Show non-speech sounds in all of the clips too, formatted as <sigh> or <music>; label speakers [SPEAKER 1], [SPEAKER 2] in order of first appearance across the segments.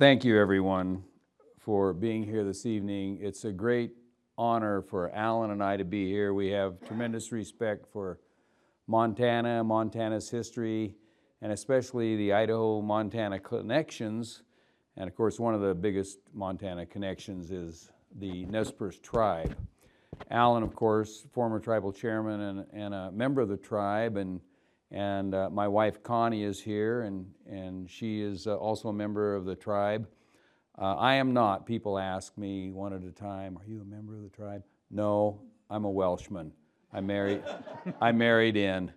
[SPEAKER 1] thank you, everyone, for being here this evening. It's a great honor for Allen and I to be here. We have tremendous respect for Montana, Montana's history, and especially the Idaho Montana connections. And of course, one of the biggest Montana connections is the Nez Perce tribe. Allen, of course, former tribal chairman and, and a member of the tribe, and, and uh, my wife Connie is here, and, and she is uh, also a member of the tribe. Uh, I am not. People ask me one at a time, Are you a member of the tribe? No, I'm a Welshman. I married, <laughs> I married in.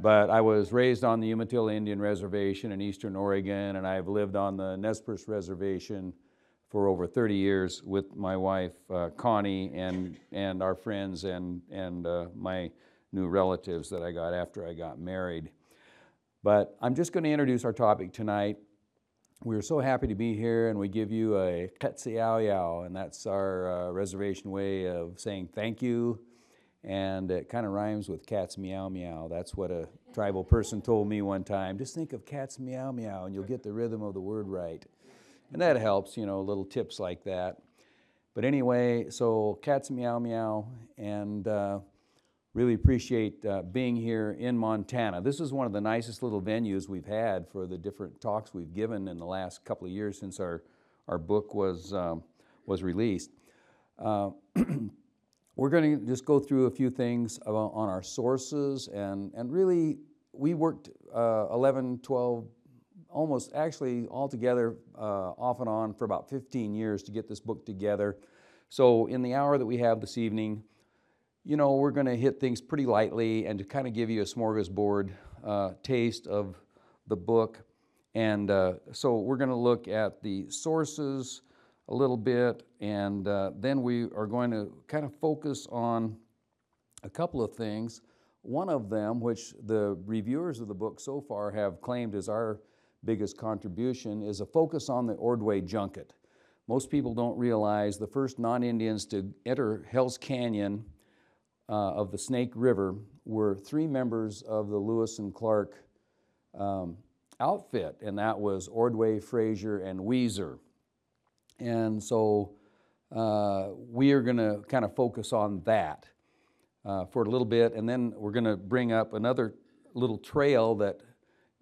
[SPEAKER 1] But I was raised on the Umatilla Indian Reservation in eastern Oregon, and I've lived on the Nez Perce Reservation for over 30 years with my wife uh, Connie and, and our friends and, and uh, my new relatives that I got after I got married. But I'm just going to introduce our topic tonight. We're so happy to be here, and we give you a Ketsiao and that's our uh, reservation way of saying thank you and it kind of rhymes with cats meow meow. That's what a tribal person told me one time. Just think of cats meow meow, and you'll get the rhythm of the word right. And that helps, you know, little tips like that. But anyway, so cats meow meow, and uh, really appreciate uh, being here in Montana. This is one of the nicest little venues we've had for the different talks we've given in the last couple of years since our, our book was, um, was released. Uh, <clears throat> We're going to just go through a few things on our sources, and, and really, we worked uh, 11, 12, almost actually altogether uh, off and on for about 15 years to get this book together. So, in the hour that we have this evening, you know, we're going to hit things pretty lightly and to kind of give you a smorgasbord uh, taste of the book. And uh, so, we're going to look at the sources a little bit, and uh, then we are going to kind of focus on a couple of things. One of them, which the reviewers of the book so far have claimed is our biggest contribution, is a focus on the Ordway junket. Most people don't realize the first non Indians to enter Hell's Canyon uh, of the Snake River were three members of the Lewis and Clark um, outfit, and that was Ordway, Fraser, and Weiser. And so uh, we are going to kind of focus on that uh, for a little bit, and then we're going to bring up another little trail that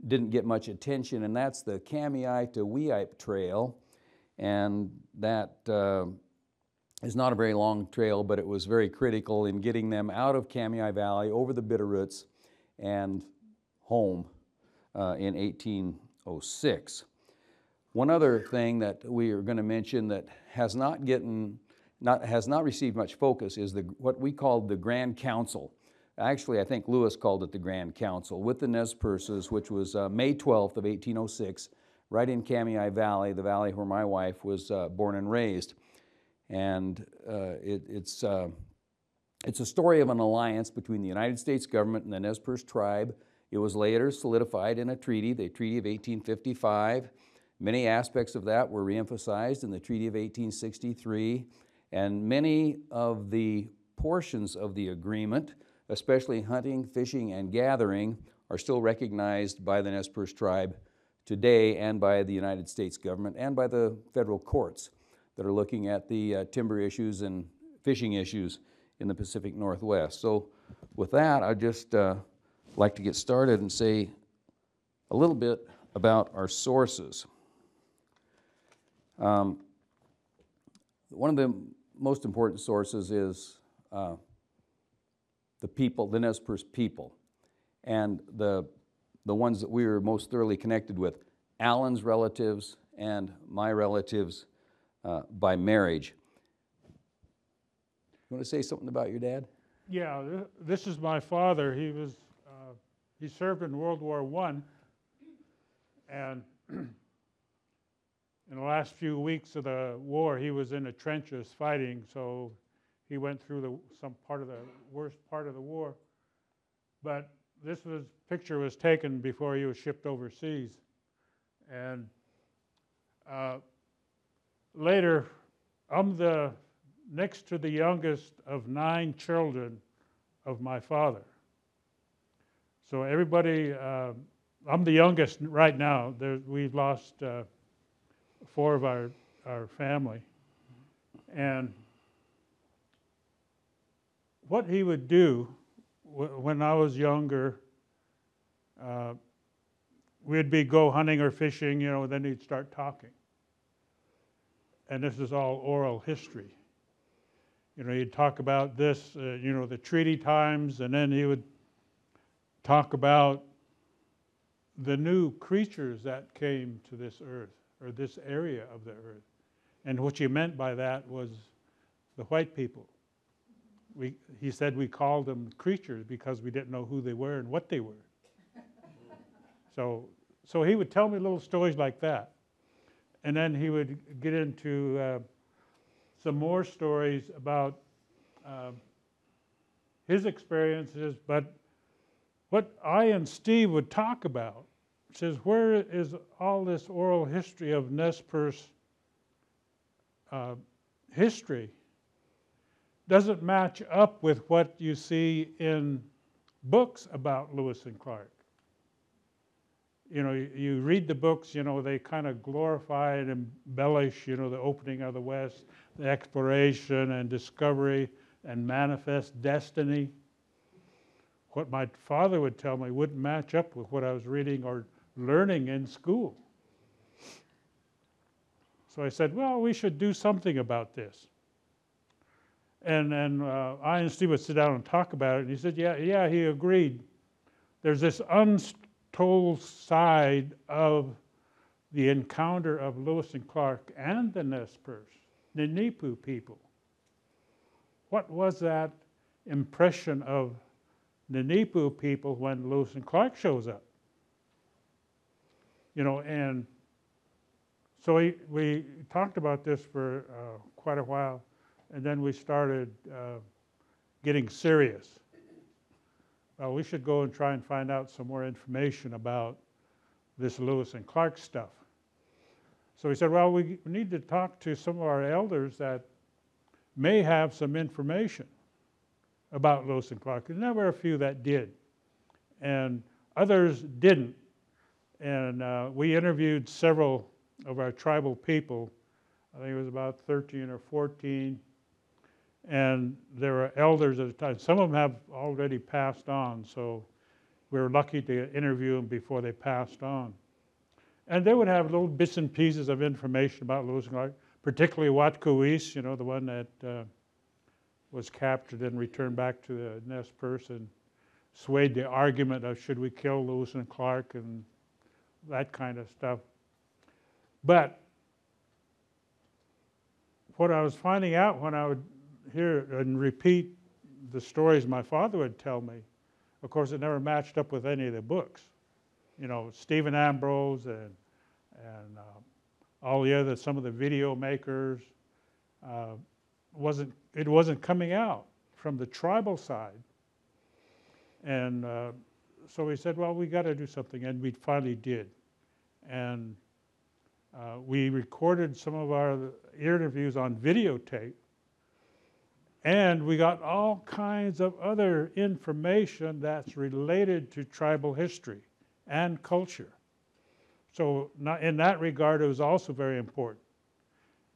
[SPEAKER 1] didn't get much attention, and that's the Kamiah to Weippe Trail. And that uh, is not a very long trail, but it was very critical in getting them out of Kamiah Valley, over the Bitterroots, and home uh, in 1806. One other thing that we are going to mention that has not gotten, not, has not received much focus is the, what we call the Grand Council. Actually, I think Lewis called it the Grand Council with the Nez Perces, which was uh, May 12th of 1806, right in Kamiah Valley, the valley where my wife was uh, born and raised. And uh, it, it's, uh, it's a story of an alliance between the United States government and the Nez Perce tribe. It was later solidified in a treaty, the Treaty of 1855. Many aspects of that were reemphasized in the Treaty of 1863, and many of the portions of the agreement, especially hunting, fishing, and gathering, are still recognized by the Nez Perce tribe today and by the United States government and by the federal courts that are looking at the uh, timber issues and fishing issues in the Pacific Northwest. So, with that, I'd just uh, like to get started and say a little bit about our sources. Um, one of the most important sources is uh, the people, the Nez Perce people, and the, the ones that we were most thoroughly connected with, Alan's relatives and my relatives uh, by marriage. You want to say something about your dad?
[SPEAKER 2] Yeah, this is my father. He was uh, he served in World War One, and <clears throat> in the last few weeks of the war, he was in the trenches fighting, so he went through the, some part of the worst part of the war. But this was, picture was taken before he was shipped overseas. And uh, later, I'm the next to the youngest of nine children of my father. So everybody, uh, I'm the youngest right now. There, we've lost uh, four of our, our family. And what he would do wh- when I was younger, uh, we'd be go hunting or fishing, you know, then he'd start talking. And this is all oral history. You know, he'd talk about this, uh, you know, the treaty times, and then he would talk about the new creatures that came to this earth or this area of the earth. And what you meant by that was the white people. We, he said we called them creatures because we didn't know who they were and what they were. so, so he would tell me little stories like that. And then he would get into uh, some more stories about uh, his experiences, but what I and Steve would talk about says, where is all this oral history of Nez Perce uh, history? Doesn't match up with what you see in books about Lewis and Clark. You know, you, read the books, you know, they kind of glorify and embellish, you know, the opening of the West, the exploration and discovery and manifest destiny. What my father would tell me wouldn't match up with what I was reading or learning in school. So I said, well, we should do something about this. And then uh, I and Steve would sit down and talk about it. And he said, yeah, yeah, he agreed. There's this untold side of the encounter of Lewis and Clark and the Nez Perce, the Nimiipuu people. What was that impression of the Nimiipuu people when Lewis and Clark shows up? You know, and so we, we talked about this for uh, quite a while, and then we started uh, getting serious. Well, we should go and try and find out some more information about this Lewis and Clark stuff. So we said, well, we need to talk to some of our elders that may have some information about Lewis and Clark. And there were a few that did, and others didn't. And uh, we interviewed several of our tribal people. I think it was about 13 or 14. And there were elders at the time. Some of them have already passed on, so we were lucky to interview them before they passed on. And they would have little bits and pieces of information about Lewis and Clark, particularly Watkuweis, you know, the one that uh, was captured and returned back to the Nez Perce and swayed the argument of should we kill Lewis and Clark and that kind of stuff. But what I was finding out when I would hear and repeat the stories my father would tell me, of course, it never matched up with any of the books. You know, Stephen Ambrose and and uh, all the other some of the video makers uh, wasn't it wasn't coming out from the tribal side. And uh, so we said, well, we got to do something, and we finally did. And uh, we recorded some of our interviews on videotape, and we got all kinds of other information that's related to tribal history and culture. So, in that regard, it was also very important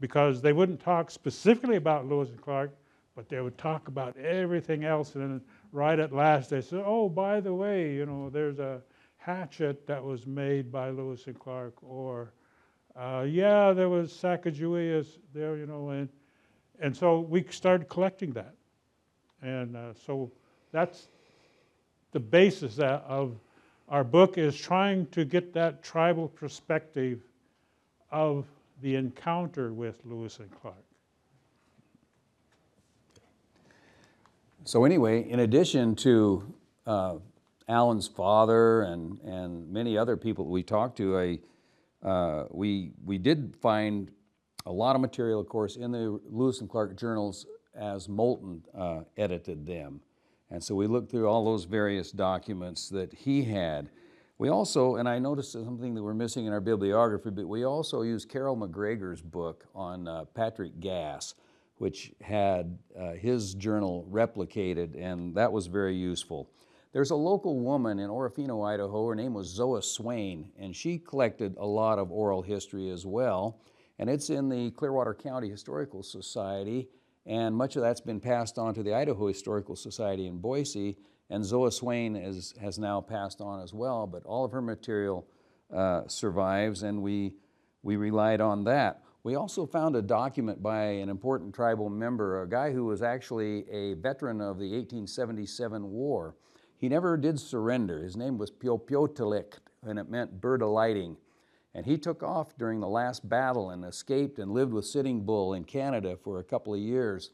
[SPEAKER 2] because they wouldn't talk specifically about Lewis and Clark, but they would talk about everything else. And then right at last, they said, "Oh, by the way, you know, there's a hatchet that was made by Lewis and Clark," or uh, "Yeah, there was Sacagaweas there," you know, and and so we started collecting that, and uh, so that's the basis of our book is trying to get that tribal perspective of the encounter with Lewis and Clark.
[SPEAKER 1] So anyway, in addition to uh, Allen's father and, and many other people we talked to, I, uh, we, we did find a lot of material, of course, in the Lewis and Clark journals as Moulton uh, edited them. And so we looked through all those various documents that he had. We also, and I noticed something that we're missing in our bibliography, but we also used Carol MacGregor's book on uh, Patrick Gass, which had uh, his journal replicated, and that was very useful. There's a local woman in Orofino, Idaho. Her name was Zoa Swayne, and she collected a lot of oral history as well. And it's in the Clearwater County Historical Society, and much of that's been passed on to the Idaho Historical Society in Boise. And Zoa Swayne is, has now passed on as well, but all of her material uh, survives, and we, we relied on that. We also found a document by an important tribal member, a guy who was actually a veteran of the 1877 war. He never did surrender. His name was Peopeo Tholekt, and it meant bird alighting. And he took off during the last battle and escaped and lived with Sitting Bull in Canada for a couple of years.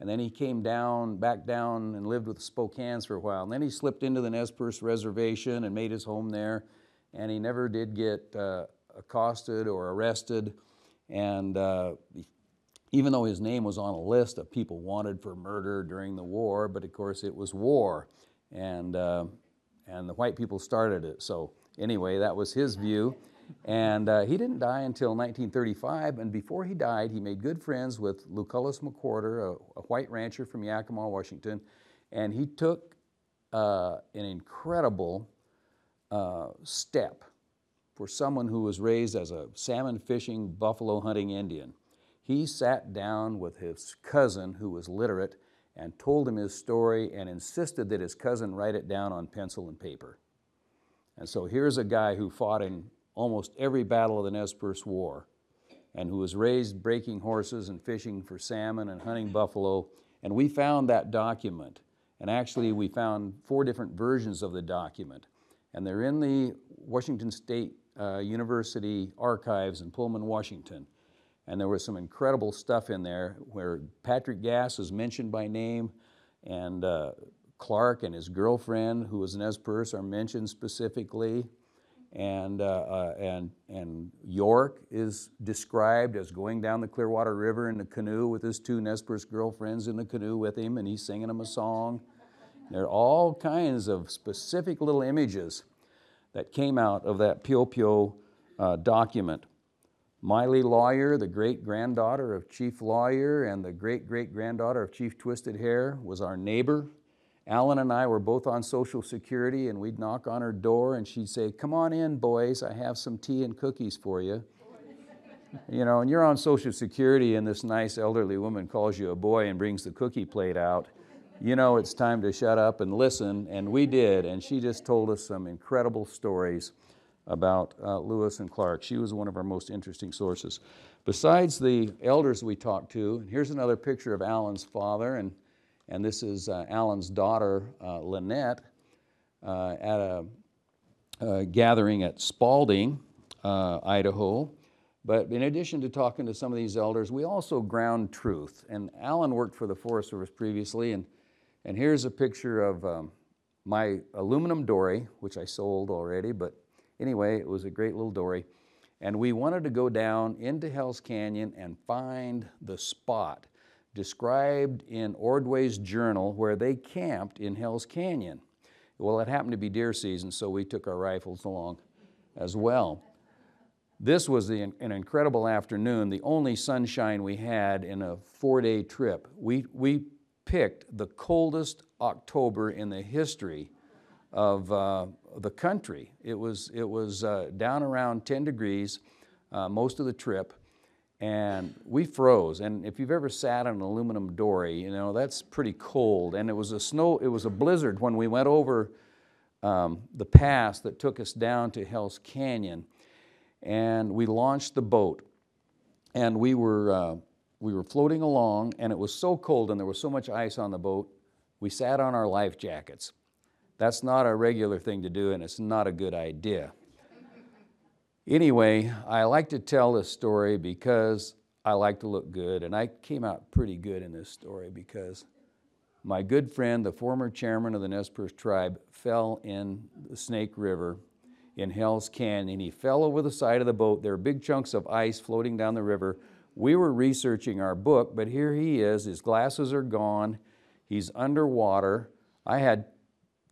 [SPEAKER 1] And then he came down, back down, and lived with the Spokanes for a while. And then he slipped into the Nez Perce Reservation and made his home there. And he never did get uh, accosted or arrested. And uh, even though his name was on a list of people wanted for murder during the war, but of course it was war, and uh, and the white people started it. So anyway, that was his view, and uh, he didn't die until 1935. And before he died, he made good friends with Lucullus McWhorter, a, a white rancher from Yakima, Washington, and he took uh, an incredible uh, step for someone who was raised as a salmon fishing, buffalo hunting Indian. He sat down with his cousin, who was literate, and told him his story and insisted that his cousin write it down on pencil and paper. And so here's a guy who fought in almost every battle of the Nez Perce War and who was raised breaking horses and fishing for salmon and hunting buffalo. And we found that document. And actually, we found four different versions of the document. And they're in the Washington State uh, University archives in Pullman, Washington. And there was some incredible stuff in there where Patrick Gass is mentioned by name, and uh, Clark and his girlfriend, who was Nez Perce, are mentioned specifically. And, uh, uh, and, and York is described as going down the Clearwater River in a canoe with his two Nez Perce girlfriends in the canoe with him, and he's singing them a song. There are all kinds of specific little images that came out of that Peopeo uh, document. Mylie Lawyer, the great granddaughter of Chief Lawyer and the great great granddaughter of Chief Twisted Hair, was our neighbor. Allen and I were both on Social Security, and we'd knock on her door and she'd say, Come on in, boys, I have some tea and cookies for you. <laughs> you know, and you're on Social Security, and this nice elderly woman calls you a boy and brings the cookie plate out you know it's time to shut up and listen. And we did. And she just told us some incredible stories about uh, Lewis and Clark. She was one of our most interesting sources. Besides the elders we talked to, and here's another picture of Allen's father, and, and this is uh, Allen's daughter, uh, Lynette, uh, at a, a, gathering at Spalding, uh, Idaho. But in addition to talking to some of these elders, we also ground truth. And Alan worked for the Forest Service previously, and and here's a picture of um, my aluminum dory, which I sold already, but anyway, it was a great little dory. And we wanted to go down into Hell's Canyon and find the spot described in Ordway's journal where they camped in Hell's Canyon. Well, it happened to be deer season, so we took our rifles along as well. This was the, an incredible afternoon, the only sunshine we had in a four day trip. We, we picked the coldest October in the history of uh, the country. It was, it was uh, down around 10 degrees uh, most of the trip, and we froze. And if you've ever sat on an aluminum dory, you know, that's pretty cold. And it was a snow, it was a blizzard when we went over um, the pass that took us down to Hell's Canyon. And we launched the boat, and we were uh, we were floating along and it was so cold and there was so much ice on the boat, we sat on our life jackets. That's not a regular thing to do and it's not a good idea. Anyway, I like to tell this story because I like to look good, and I came out pretty good in this story because my good friend, the former chairman of the Nez Perce tribe, fell in the Snake River in Hell's Canyon. He fell over the side of the boat. There are big chunks of ice floating down the river. We were researching our book, but here he is. His glasses are gone. He's underwater. I had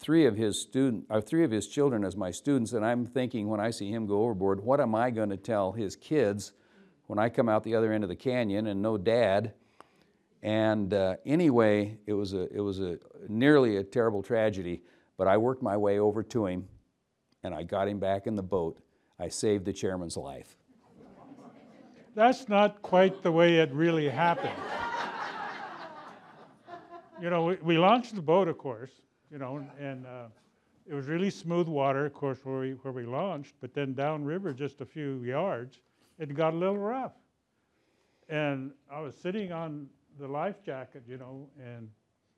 [SPEAKER 1] three of his student, or uh, three of his children as my students, and I'm thinking when I see him go overboard, what am I going to tell his kids when I come out the other end of the canyon and no dad? And uh, anyway, it was a it was a nearly a terrible tragedy. But I worked my way over to him, and I got him back in the boat. I saved the chairman's life.
[SPEAKER 2] that's not quite the way it really happened. you know, we, we launched the boat, of course, you know, and uh, it was really smooth water, of course, where we, where we launched, but then downriver, just a few yards, it got a little rough. And I was sitting on the life jacket, you know, and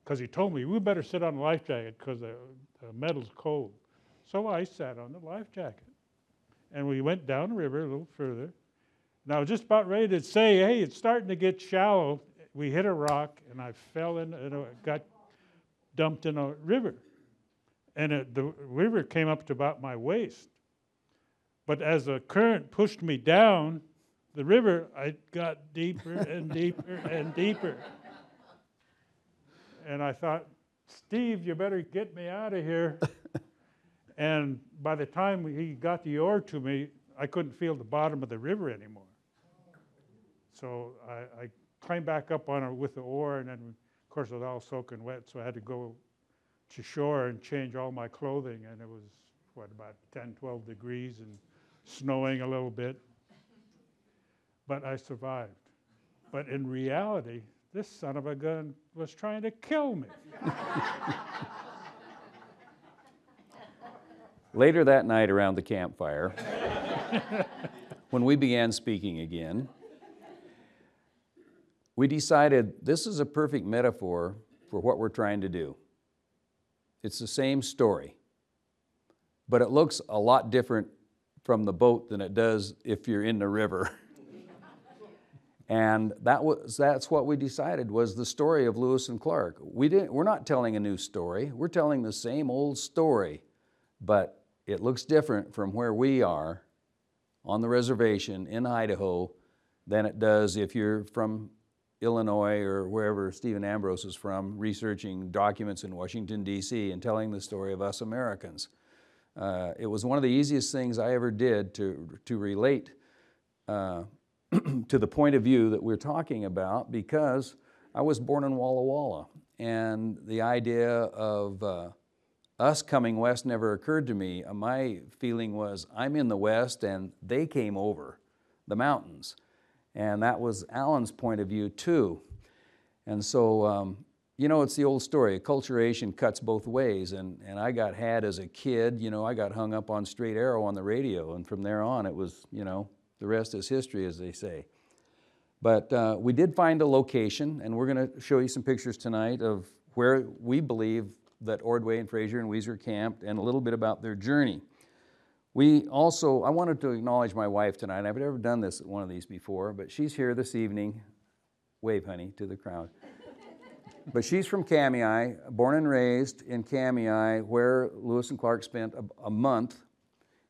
[SPEAKER 2] because he told me we better sit on the life jacket because the, the metal's cold. So I sat on the life jacket. And we went down the river a little further. And I was just about ready to say, hey, it's starting to get shallow. We hit a rock, and I fell in, and got dumped in a river. And it, the river came up to about my waist. But as the current pushed me down the river, I got deeper and deeper and deeper. And I thought, Steve, you better get me out of here. <laughs> and by the time he got the oar to me, I couldn't feel the bottom of the river anymore. So I, I climbed back up on it with the oar, and then, course, it was all soaking wet, so I had to go to shore and change all my clothing, and it was, what, about 10, 12 degrees and snowing a little bit. But I survived. But in reality, this son of a gun was trying to kill me. <laughs>
[SPEAKER 1] Later that night around the campfire, <laughs> when we began speaking again, we decided this is a perfect metaphor for what we're trying to do. It's the same story, but it looks a lot different from the boat than it does if you're in the river. <laughs> and that was, that's what we decided was the story of Lewis and Clark. We didn't, we're not telling a new story, we're telling the same old story, but it looks different from where we are on the reservation in Idaho than it does if you're from Illinois or wherever Stephen Ambrose is from, researching documents in Washington, D.C., and telling the story of us Americans. Uh, it was one of the easiest things I ever did to, to relate uh, <clears throat> to the point of view that we're talking about because I was born in Walla Walla. And the idea of uh, us coming west never occurred to me. Uh, my feeling was I'm in the west and they came over the mountains. And that was Allen's point of view too. And so, um, you know, it's the old story. Acculturation cuts both ways. And, and I got had as a kid, you know, I got hung up on straight arrow on the radio. And from there on, it was, you know, the rest is history, as they say. But uh, we did find a location, and we're going to show you some pictures tonight of where we believe that Ordway and Fraser and Weiser camped and a little bit about their journey. We also, I wanted to acknowledge my wife tonight. I've never done this at one of these before, but she's here this evening. Wave, honey, to the crowd. <laughs> but she's from Kamiah, born and raised in Kamiah, where Lewis and Clark spent a, a month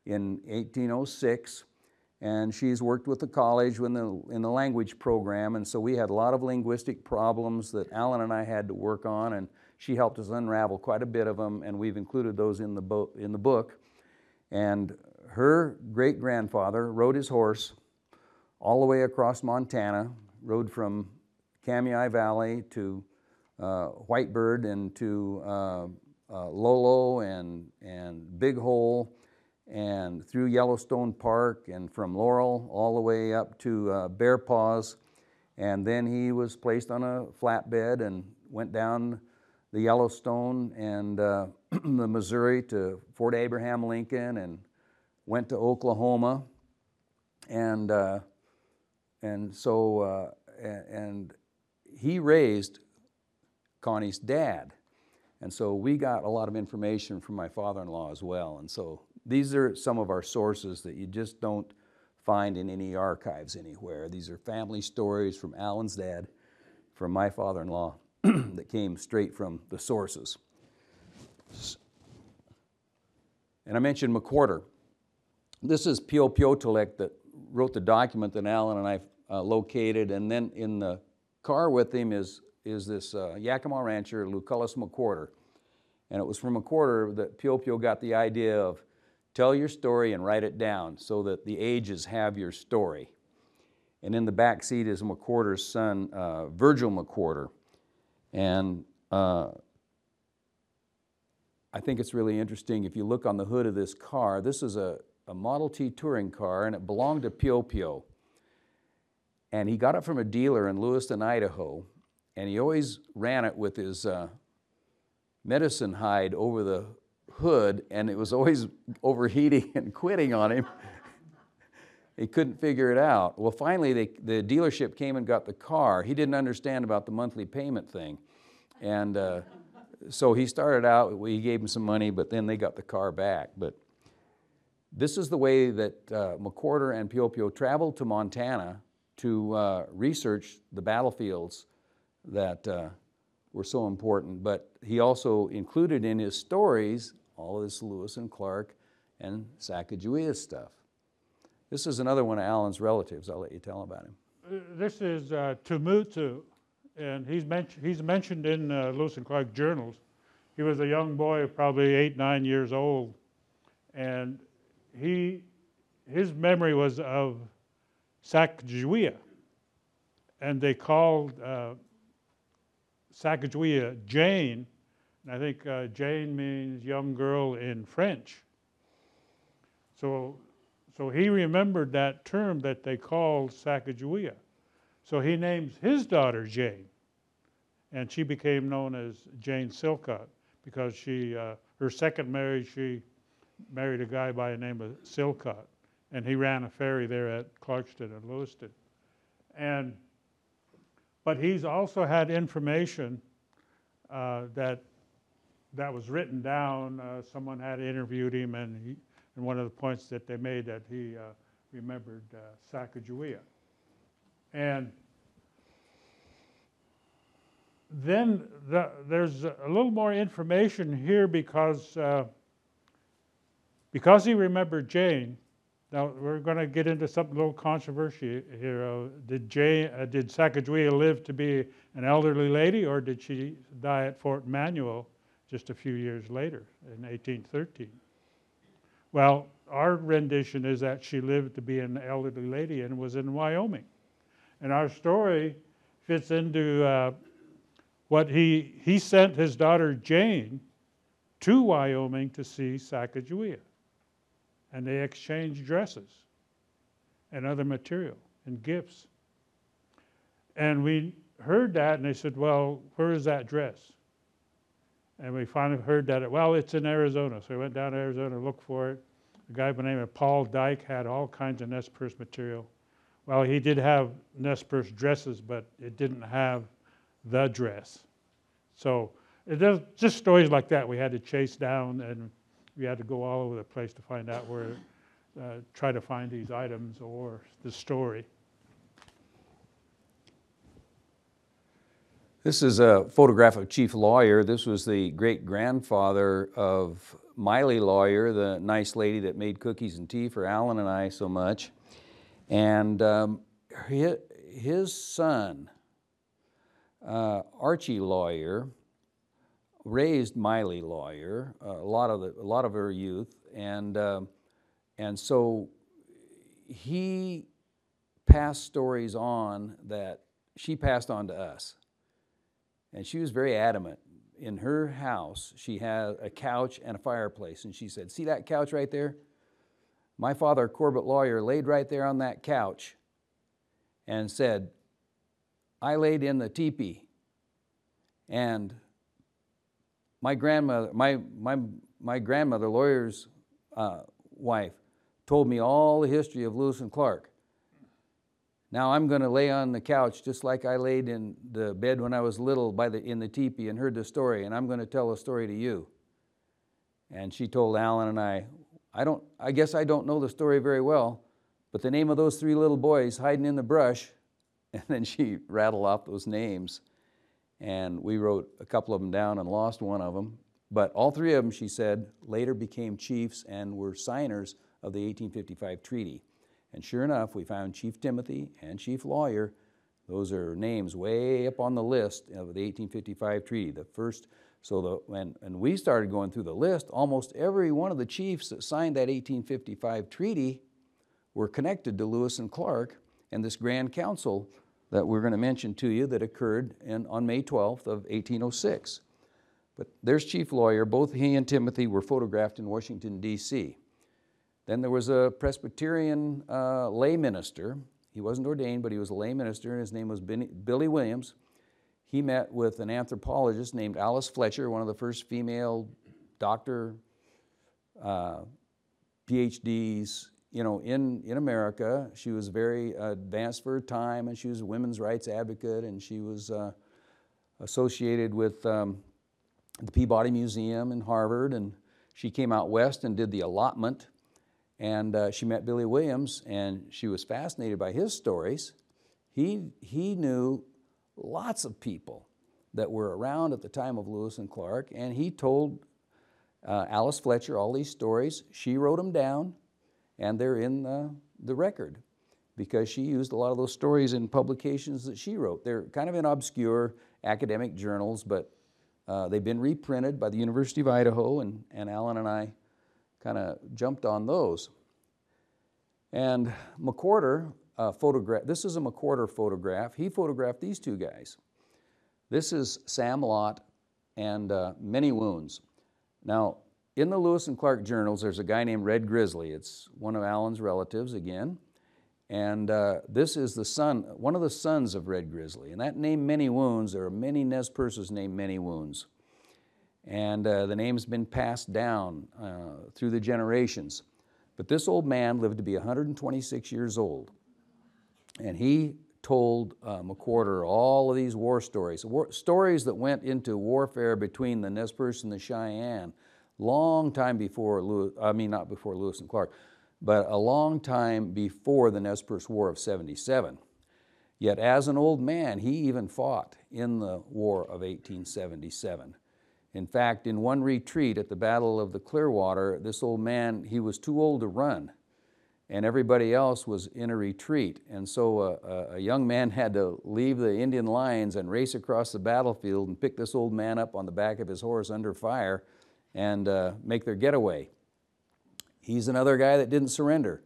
[SPEAKER 1] in 1806 and she's worked with the college in the, in the language program, and so we had a lot of linguistic problems that Allen and I had to work on, and she helped us unravel quite a bit of them, and we've included those in the, bo- in the book. And her great grandfather rode his horse all the way across Montana, rode from Kamiah Valley to uh, Whitebird and to uh, uh, Lolo and, and Big Hole and through Yellowstone Park and from Laurel all the way up to uh, Bear Paws. And then he was placed on a flatbed and went down the Yellowstone and uh, <clears throat> the Missouri to Fort Abraham Lincoln and went to Oklahoma. And, uh, and so, uh, and he raised Connie's dad. And so we got a lot of information from my father in law as well. And so these are some of our sources that you just don't find in any archives anywhere. These are family stories from Allen's dad, from my father in law, <clears throat> that came straight from the sources. And I mentioned McWhorter. This is Peopeo Tholekt that wrote the document that Allen and I uh, located, and then in the car with him is, is this uh, Yakima rancher, Lucullus McWhorter. And it was from McWhorter that Peopeo got the idea of Tell your story and write it down so that the ages have your story. And in the back seat is McWhorter's son, uh, Virgil McWhorter. And uh, I think it's really interesting. If you look on the hood of this car, this is a, a Model T touring car, and it belonged to Peopeo. And he got it from a dealer in Lewiston, Idaho, and he always ran it with his uh, medicine hide over the hood, and it was always <laughs> overheating and quitting on him. <laughs> he couldn't figure it out. Well, finally, they, the dealership came and got the car. He didn't understand about the monthly payment thing. And uh, so he started out, we gave him some money, but then they got the car back. But this is the way that uh, McWhorter and Peopeo traveled to Montana to uh, research the battlefields that uh, were so important. But he also included in his stories all of this Lewis and Clark and Sacagawea stuff. This is another one of Allen's relatives. I'll let you tell about him.
[SPEAKER 2] Uh, This is uh, Tumutu, and he's mentioned, he's mentioned in uh, Lewis and Clark journals. He was a young boy, probably eight, nine years old, and he, his memory was of Sacagawea, and they called uh, Sacagawea Jane, and I think uh, Jane means young girl in French. So, so he remembered that term that they called Sacagawea. So he names his daughter Jane, and she became known as Jane Silcott because she, uh, her second marriage, she married a guy by the name of Silcott, and he ran a ferry there at Clarkston and Lewiston. And, but he's also had information uh, that that was written down. Uh, someone had interviewed him, and he, and one of the points that they made that he uh, remembered uh, Sacagawea. And then the, there's a little more information here because uh, because he remembered Jane. Now we're going to get into something a little controversial here. Uh, did Jane, uh, did Sacagawea live to be an elderly lady, or did she die at Fort Manuel just a few years later in 1813? Well, our rendition is that she lived to be an elderly lady and was in Wyoming. And our story fits into uh, what he, he sent his daughter Jane to Wyoming to see Sacagawea. And they exchanged dresses and other material and gifts. And we heard that and they said, Well, where is that dress? And we finally heard that, it, well, it's in Arizona. So we went down to Arizona to look for it. A guy by the name of Paul Dyck had all kinds of Nez Perce material. Well, he did have Nez Perce dresses, but it didn't have the dress. So does, just stories like that we had to chase down, and we had to go all over the place to find out where, uh, try to find these items or the story.
[SPEAKER 1] This is a photograph of Chief Lawyer. This was the great grandfather of Mylie Lawyer, the nice lady that made cookies and tea for Allen and I so much. And um, hi- his son, uh, Archie Lawyer, raised Mylie Lawyer a lot of the, a lot of her youth, and um, and so he passed stories on that she passed on to us. And she was very adamant. In her house, she had a couch and a fireplace. And she said, See that couch right there? My father, Corbett Lawyer, laid right there on that couch and said, I laid in the teepee. And my grandmother, my, my, my grandmother, lawyer's uh, wife, told me all the history of Lewis and Clark. Now I'm going to lay on the couch just like I laid in the bed when I was little by the, in the teepee and heard the story, and I'm going to tell a story to you. And she told Allen and I, I don't, I guess I don't know the story very well, but the name of those three little boys hiding in the brush, <laughs> and then she rattled off those names, and we wrote a couple of them down and lost one of them. But all three of them, she said, later became chiefs and were signers of the 1855 treaty. And sure enough, we found Chief Timothy and Chief Lawyer. Those are names way up on the list of the 1855 treaty. The first, so the, we started going through the list, almost every one of the chiefs that signed that 1855 treaty were connected to Lewis and Clark and this Grand Council that we're going to mention to you that occurred in, on May 12th of 1806. But there's Chief Lawyer. Both he and Timothy were photographed in Washington, D.C. Then there was a Presbyterian uh, lay minister. he wasn't ordained, but he was a lay minister, and his name was Billy Williams. He met with an anthropologist named Alice Fletcher, one of the first female doctor uh, PhDs, you know, in, in America. She was very advanced for her time, and she was a women's rights advocate, and she was uh, associated with um, the Peabody Museum in Harvard, and she came out west and did the allotment, and uh, she met Billy Williams, and she was fascinated by his stories. He, he knew lots of people that were around at the time of Lewis and Clark, and he told uh, Alice Fletcher all these stories. She wrote them down, and they're in the, the record because she used a lot of those stories in publications that she wrote. They're kind of in obscure academic journals, but uh, they've been reprinted by the University of Idaho, and, and Allen and I kind of jumped on those. And McWhorter uh, photograph, this is a McWhorter photograph. He photographed these two guys. This is Sam Lott and uh, Many Wounds. Now, in the Lewis and Clark journals, there's a guy named Red Grizzly. It's one of Allen's relatives again. And uh, this is the son, one of the sons of Red Grizzly. And that name, Many Wounds, there are many Nez Perces named Many Wounds. And uh, the name's been passed down uh, through the generations. But this old man lived to be 126 years old. And he told uh, McWhorter all of these war stories, war, stories that went into warfare between the Nez Perce and the Cheyenne, long time before Lewis, I mean not before Lewis and Clark, but a long time before the Nez Perce War of 77. Yet as an old man, he even fought in the War of 1877. In fact, in one retreat at the Battle of the Clearwater, this old man, he was too old to run and everybody else was in a retreat. And so a, a, young man <laughs> had to leave the Indian lines and race across the battlefield and pick this old man up on the back of his horse under fire and uh, make their getaway. He's another guy that didn't surrender.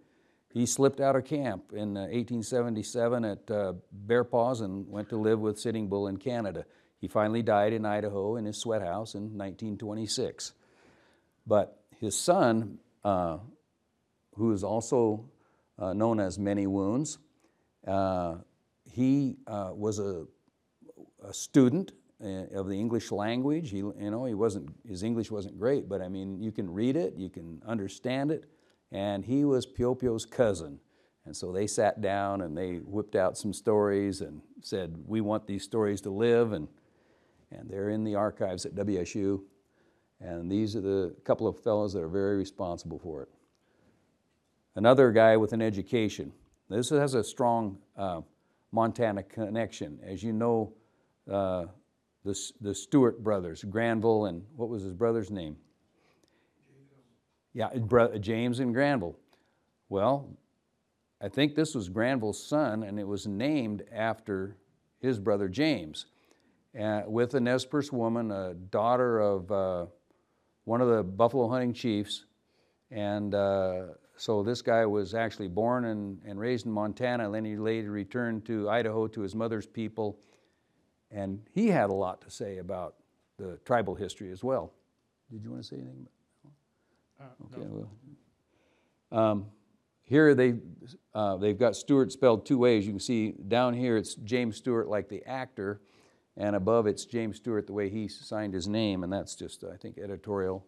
[SPEAKER 1] He slipped out of camp in uh, 1877 at uh, Bear Paws and went to live with Sitting Bull in Canada. He finally died in Idaho in his sweat house in 1926. But his son, uh, who is also uh, known as Many Wounds. Uh, he uh, was a, a, student uh, of the English language. He, you know, he wasn't, his English wasn't great, but I mean, you can read it, you can understand it, and he was Peopeo's cousin. And so they sat down and they whipped out some stories and said, we want these stories to live, and, and they're in the archives at WSU. And these are the couple of fellows that are very responsible for it another guy with an education. This has a strong uh, Montana connection. As you know, uh, the, the Stuart brothers, Granville and what was his brother's name? Yeah, James and Granville. Well, I think this was Granville's son, and it was named after his brother James, uh, with a Nez Perce woman, a daughter of uh, one of the buffalo hunting chiefs, and uh, so this guy was actually born and, and raised in Montana, and then he later returned to Idaho to his mother's people. And he had a lot to say about the tribal history as well. Did you want to say anything? About
[SPEAKER 2] uh, okay,
[SPEAKER 1] no. well. Um, here they, uh, they've got Stewart spelled two ways. You can see down here it's James Stewart like the actor, and above it's James Stewart the way he signed his name, and that's just, I think, editorial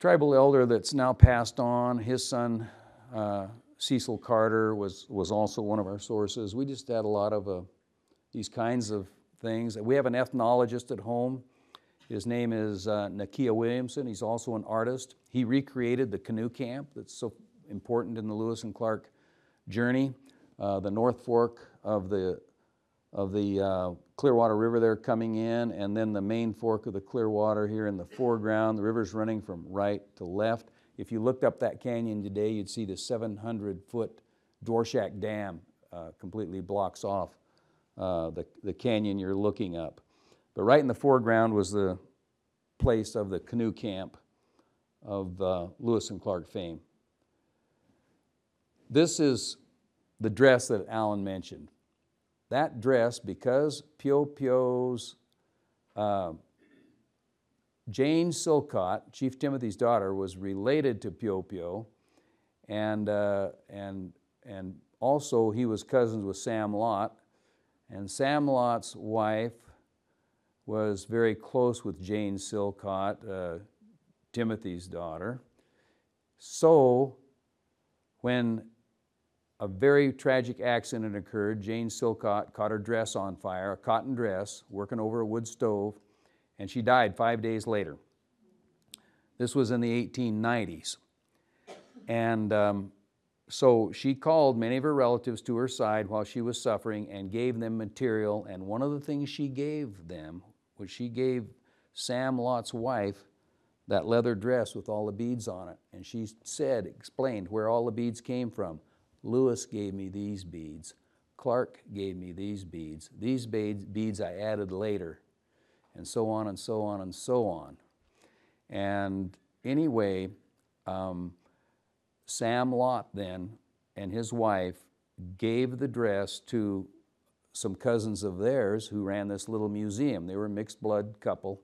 [SPEAKER 1] tribal elder that's now passed on. His son, uh, Cecil Carter, was, was also one of our sources. We just had a lot of uh, these kinds of things. We have an ethnologist at home. His name is uh, Nakia Williamson. He's also an artist. He recreated the canoe camp that's so important in the Lewis and Clark journey. Uh, the North Fork of the of the uh, Clearwater River there coming in, and then the main fork of the Clearwater here in the foreground. The river's running from right to left. If you looked up that canyon today, you'd see the 700 foot Dworshak Dam uh, completely blocks off uh, the, the canyon you're looking up. But right in the foreground was the place of the canoe camp of uh, Lewis and Clark fame. This is the dress that Allen mentioned that dress, because Peopeo's uh, Jane Silcott, Chief Timothy's daughter, was related to Peopeo, and, uh, and and also he was cousins with Sam Lott. And Sam Lott's wife was very close with Jane Silcott, uh, Timothy's daughter. So, when a very tragic accident occurred, Jane Silcott caught her dress on fire, a cotton dress, working over a wood stove, and she died five days later. This was in the 1890s. And um, so she called many of her relatives to her side while she was suffering and gave them material. And one of the things she gave them was she gave Sam Lott's wife that leather dress with all the beads on it. And she said, explained where all the beads came from. Lewis gave me these beads. Clark gave me these beads. These beads, I added later. And so on and so on and so on. And anyway, um, Sam Lott then and his wife gave the dress to some cousins of theirs who ran this little museum. They were a mixed blood couple,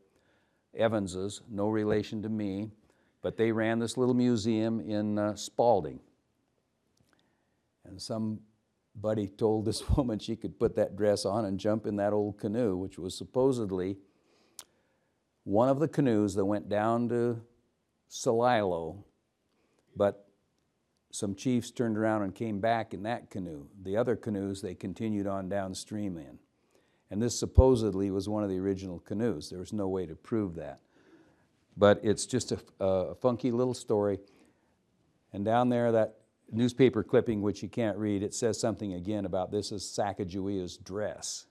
[SPEAKER 1] Evanses, no relation to me, but they ran this little museum in uh, Spalding. And somebody told this <laughs> woman she could put that dress on and jump in that old canoe, which was supposedly one of the canoes that went down to Celilo, but some chiefs turned around and came back in that canoe. The other canoes they continued on downstream in. And this supposedly was one of the original canoes. There was no way to prove that. But it's just a, a funky little story. And down there, that newspaper clipping, which you can't read, it says something again about this is Sacagawea's dress.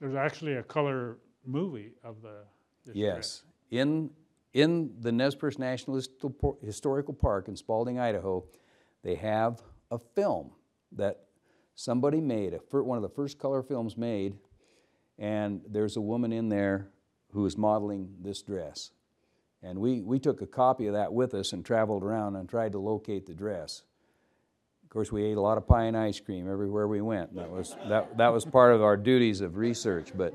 [SPEAKER 2] There's actually a color movie of the. this dress.
[SPEAKER 1] Yes. In, in the Nez Perce National Historical Park in Spalding, Idaho, they have a film that somebody made, a one of the first color films made, and there's a woman in there who is modeling this dress. And we, we took a copy of that with us and traveled around and tried to locate the dress. Of course, we ate a lot of pie and ice cream everywhere we went. That was, that, that was part of our duties of research, but,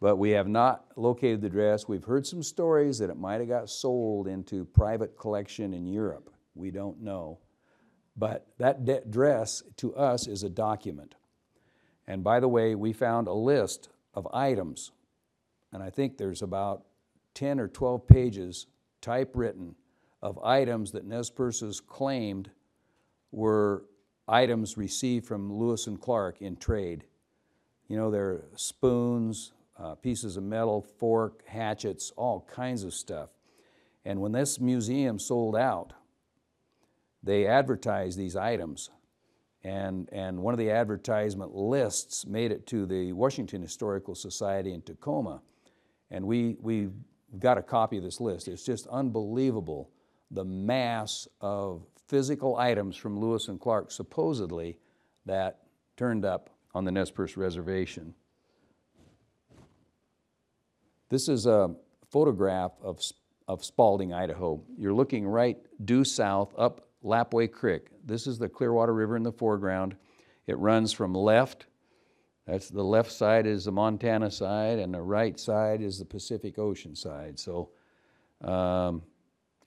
[SPEAKER 1] but we have not located the dress. We've heard some stories that it might have got sold into private collection in Europe. We don't know. But that dress to us is a document. And by the way, we found a list of items, and I think there's about 10 or 12 pages typewritten of items that Nez Perce's claimed were items received from Lewis and Clark in trade. You know, there are spoons, uh, pieces of metal, fork, hatchets, all kinds of stuff. And when this museum sold out, they advertised these items. And, and one of the advertisement lists made it to the Washington Historical Society in Tacoma. And we, we got a copy of this list. It's just unbelievable the mass of physical items from Lewis and Clark, supposedly, that turned up on the Nez Perce Reservation. This is a photograph of, of Spalding, Idaho. You're looking right due south up Lapwai Creek. This is the Clearwater River in the foreground. It runs from left, that's the left side is the Montana side, and the right side is the Pacific Ocean side. So um,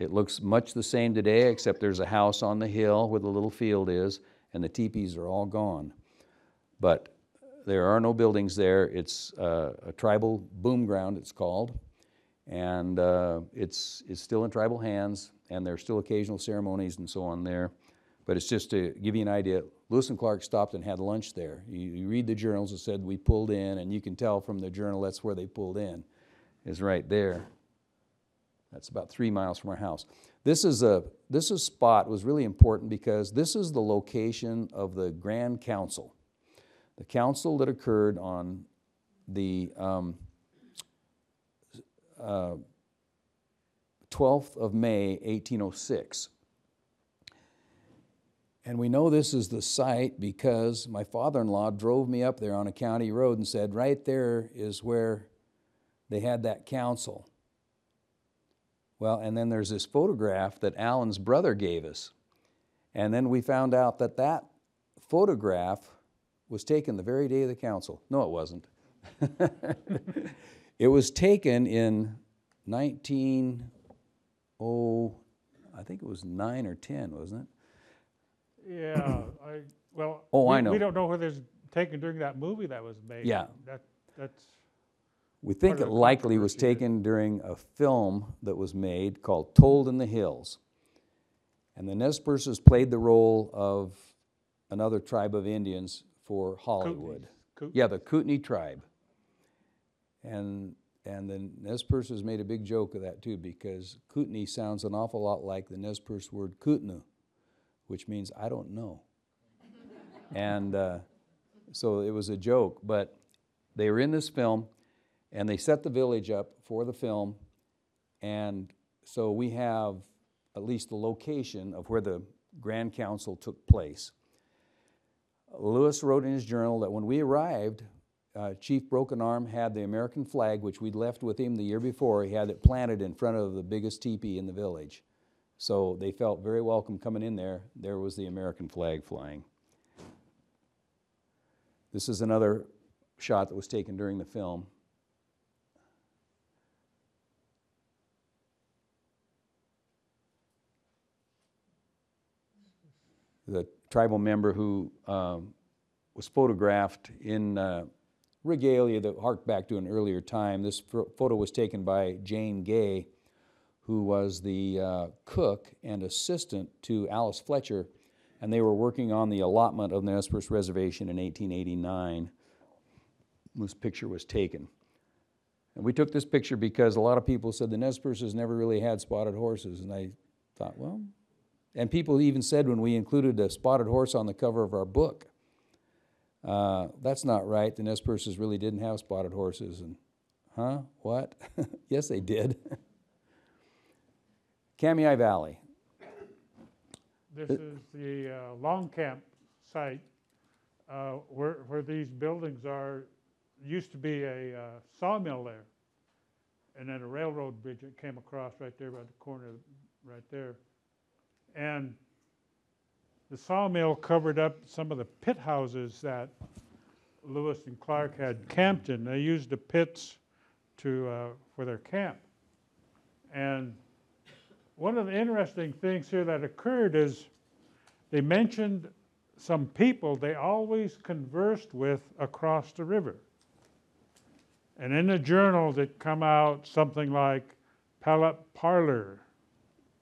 [SPEAKER 1] it looks much the same today, except there's a house on the hill where the little field is, and the teepees are all gone. But there are no buildings there. It's uh, a tribal boom ground, it's called, and uh, it's, it's still in tribal hands, and there are still occasional ceremonies and so on there. But it's just to give you an idea. Lewis and Clark stopped and had lunch there. You, you read the journals that said we pulled in, and you can tell from the journal that's where they pulled in, is right there. That's about three miles from our house. This is a this is spot was really important because this is the location of the Grand Council, the council that occurred on the um, uh, 12th of May, 1806. And we know this is the site because my father in law drove me up there on a county road and said, right there is where they had that council. Well, and then there's this photograph that Allen's brother gave us. And then we found out that that photograph was taken the very day of the council. No, it wasn't. <laughs> it was taken in 19, oh, I think it was 9 or 10, wasn't it?
[SPEAKER 2] Yeah, I, well.
[SPEAKER 1] Oh, I know.
[SPEAKER 2] We don't know whether it's taken during that movie that was made.
[SPEAKER 1] Yeah.
[SPEAKER 2] That, that's,
[SPEAKER 1] We think it likely was taken during a film that was made called Told in the Hills. And the Nez Perces played the role of another tribe of Indians for Hollywood. Yeah, the Kootenai tribe. And, and the Nez Perces made a big joke of that too, because Kootenai sounds an awful lot like the Nez Perce word Kootenai, which means I don't know. <laughs> and uh, so it was a joke, but they were in this film and they set the village up for the film. And so we have at least the location of where the Grand Council took place. Lewis wrote in his journal that when we arrived, uh, Chief Broken Arm had the American flag, which we'd left with him the year before. He had it planted in front of the biggest teepee in the village. So they felt very welcome coming in there. There was the American flag flying. This is another shot that was taken during the film. The tribal member who um, was photographed in uh, regalia that harked back to an earlier time. This photo was taken by Jane Gay, who was the uh, cook and assistant to Alice Fletcher, and they were working on the allotment of the Nez Perce Reservation in 1889. This picture was taken. And we took this picture because a lot of people said the Nez never really had spotted horses, and I thought, well, and people even said when we included a spotted horse on the cover of our book, uh, that's not right. The Nez Perces really didn't have spotted horses. And, huh? What? <laughs> yes, they did. <laughs> Kamiah Valley.
[SPEAKER 2] this is the uh, Long Camp site, uh, where, where these buildings are, used to be a uh, sawmill there. And then a railroad bridge that came across right there by the corner, right there. And the sawmill covered up some of the pit houses that Lewis and Clark had camped in. They used the pits to, uh, for their camp. And one of the interesting things here that occurred is they mentioned some people they always conversed with across the river. And in the journals, it come out something like Pallet Parlor,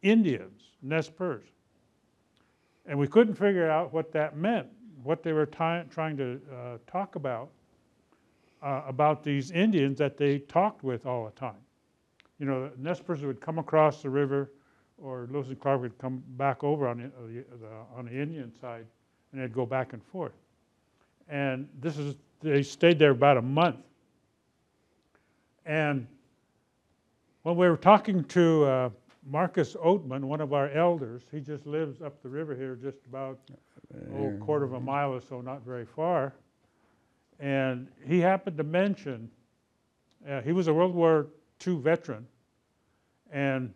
[SPEAKER 2] Indians, Nez Perce. And we couldn't figure out what that meant, what they were trying to uh, talk about, uh, about these Indians that they talked with all the time. You know, Nez Perce would come across the river, or Lewis and Clark would come back over on the, uh, on the Indian side, and they'd go back and forth. And this is, they stayed there about a month. And when we were talking to uh, Marcus Oatman, one of our elders, he just lives up the river here, just about oh, a quarter of a mile or so, not very far. And he happened to mention, uh, he was a World War II veteran, and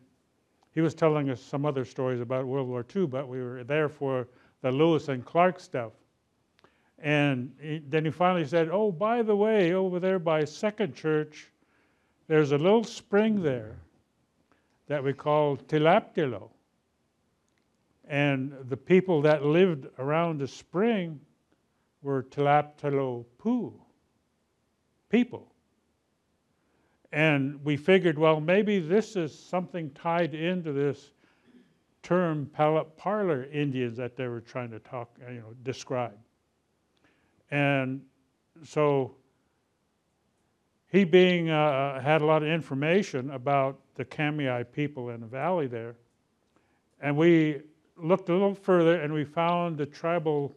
[SPEAKER 2] he was telling us some other stories about World War II, but we were there for the Lewis and Clark stuff. And he, then he finally said, Oh, by the way, over there by Second Church, there's a little spring there that we call Tilaptilo. And the people that lived around the spring were Tilaptilo Poo people. And we figured, well, maybe this is something tied into this term parlor Indians that they were trying to talk, you know, describe. And so he being uh, had a lot of information about the Kamiah people in the valley there, and we looked a little further and we found the tribal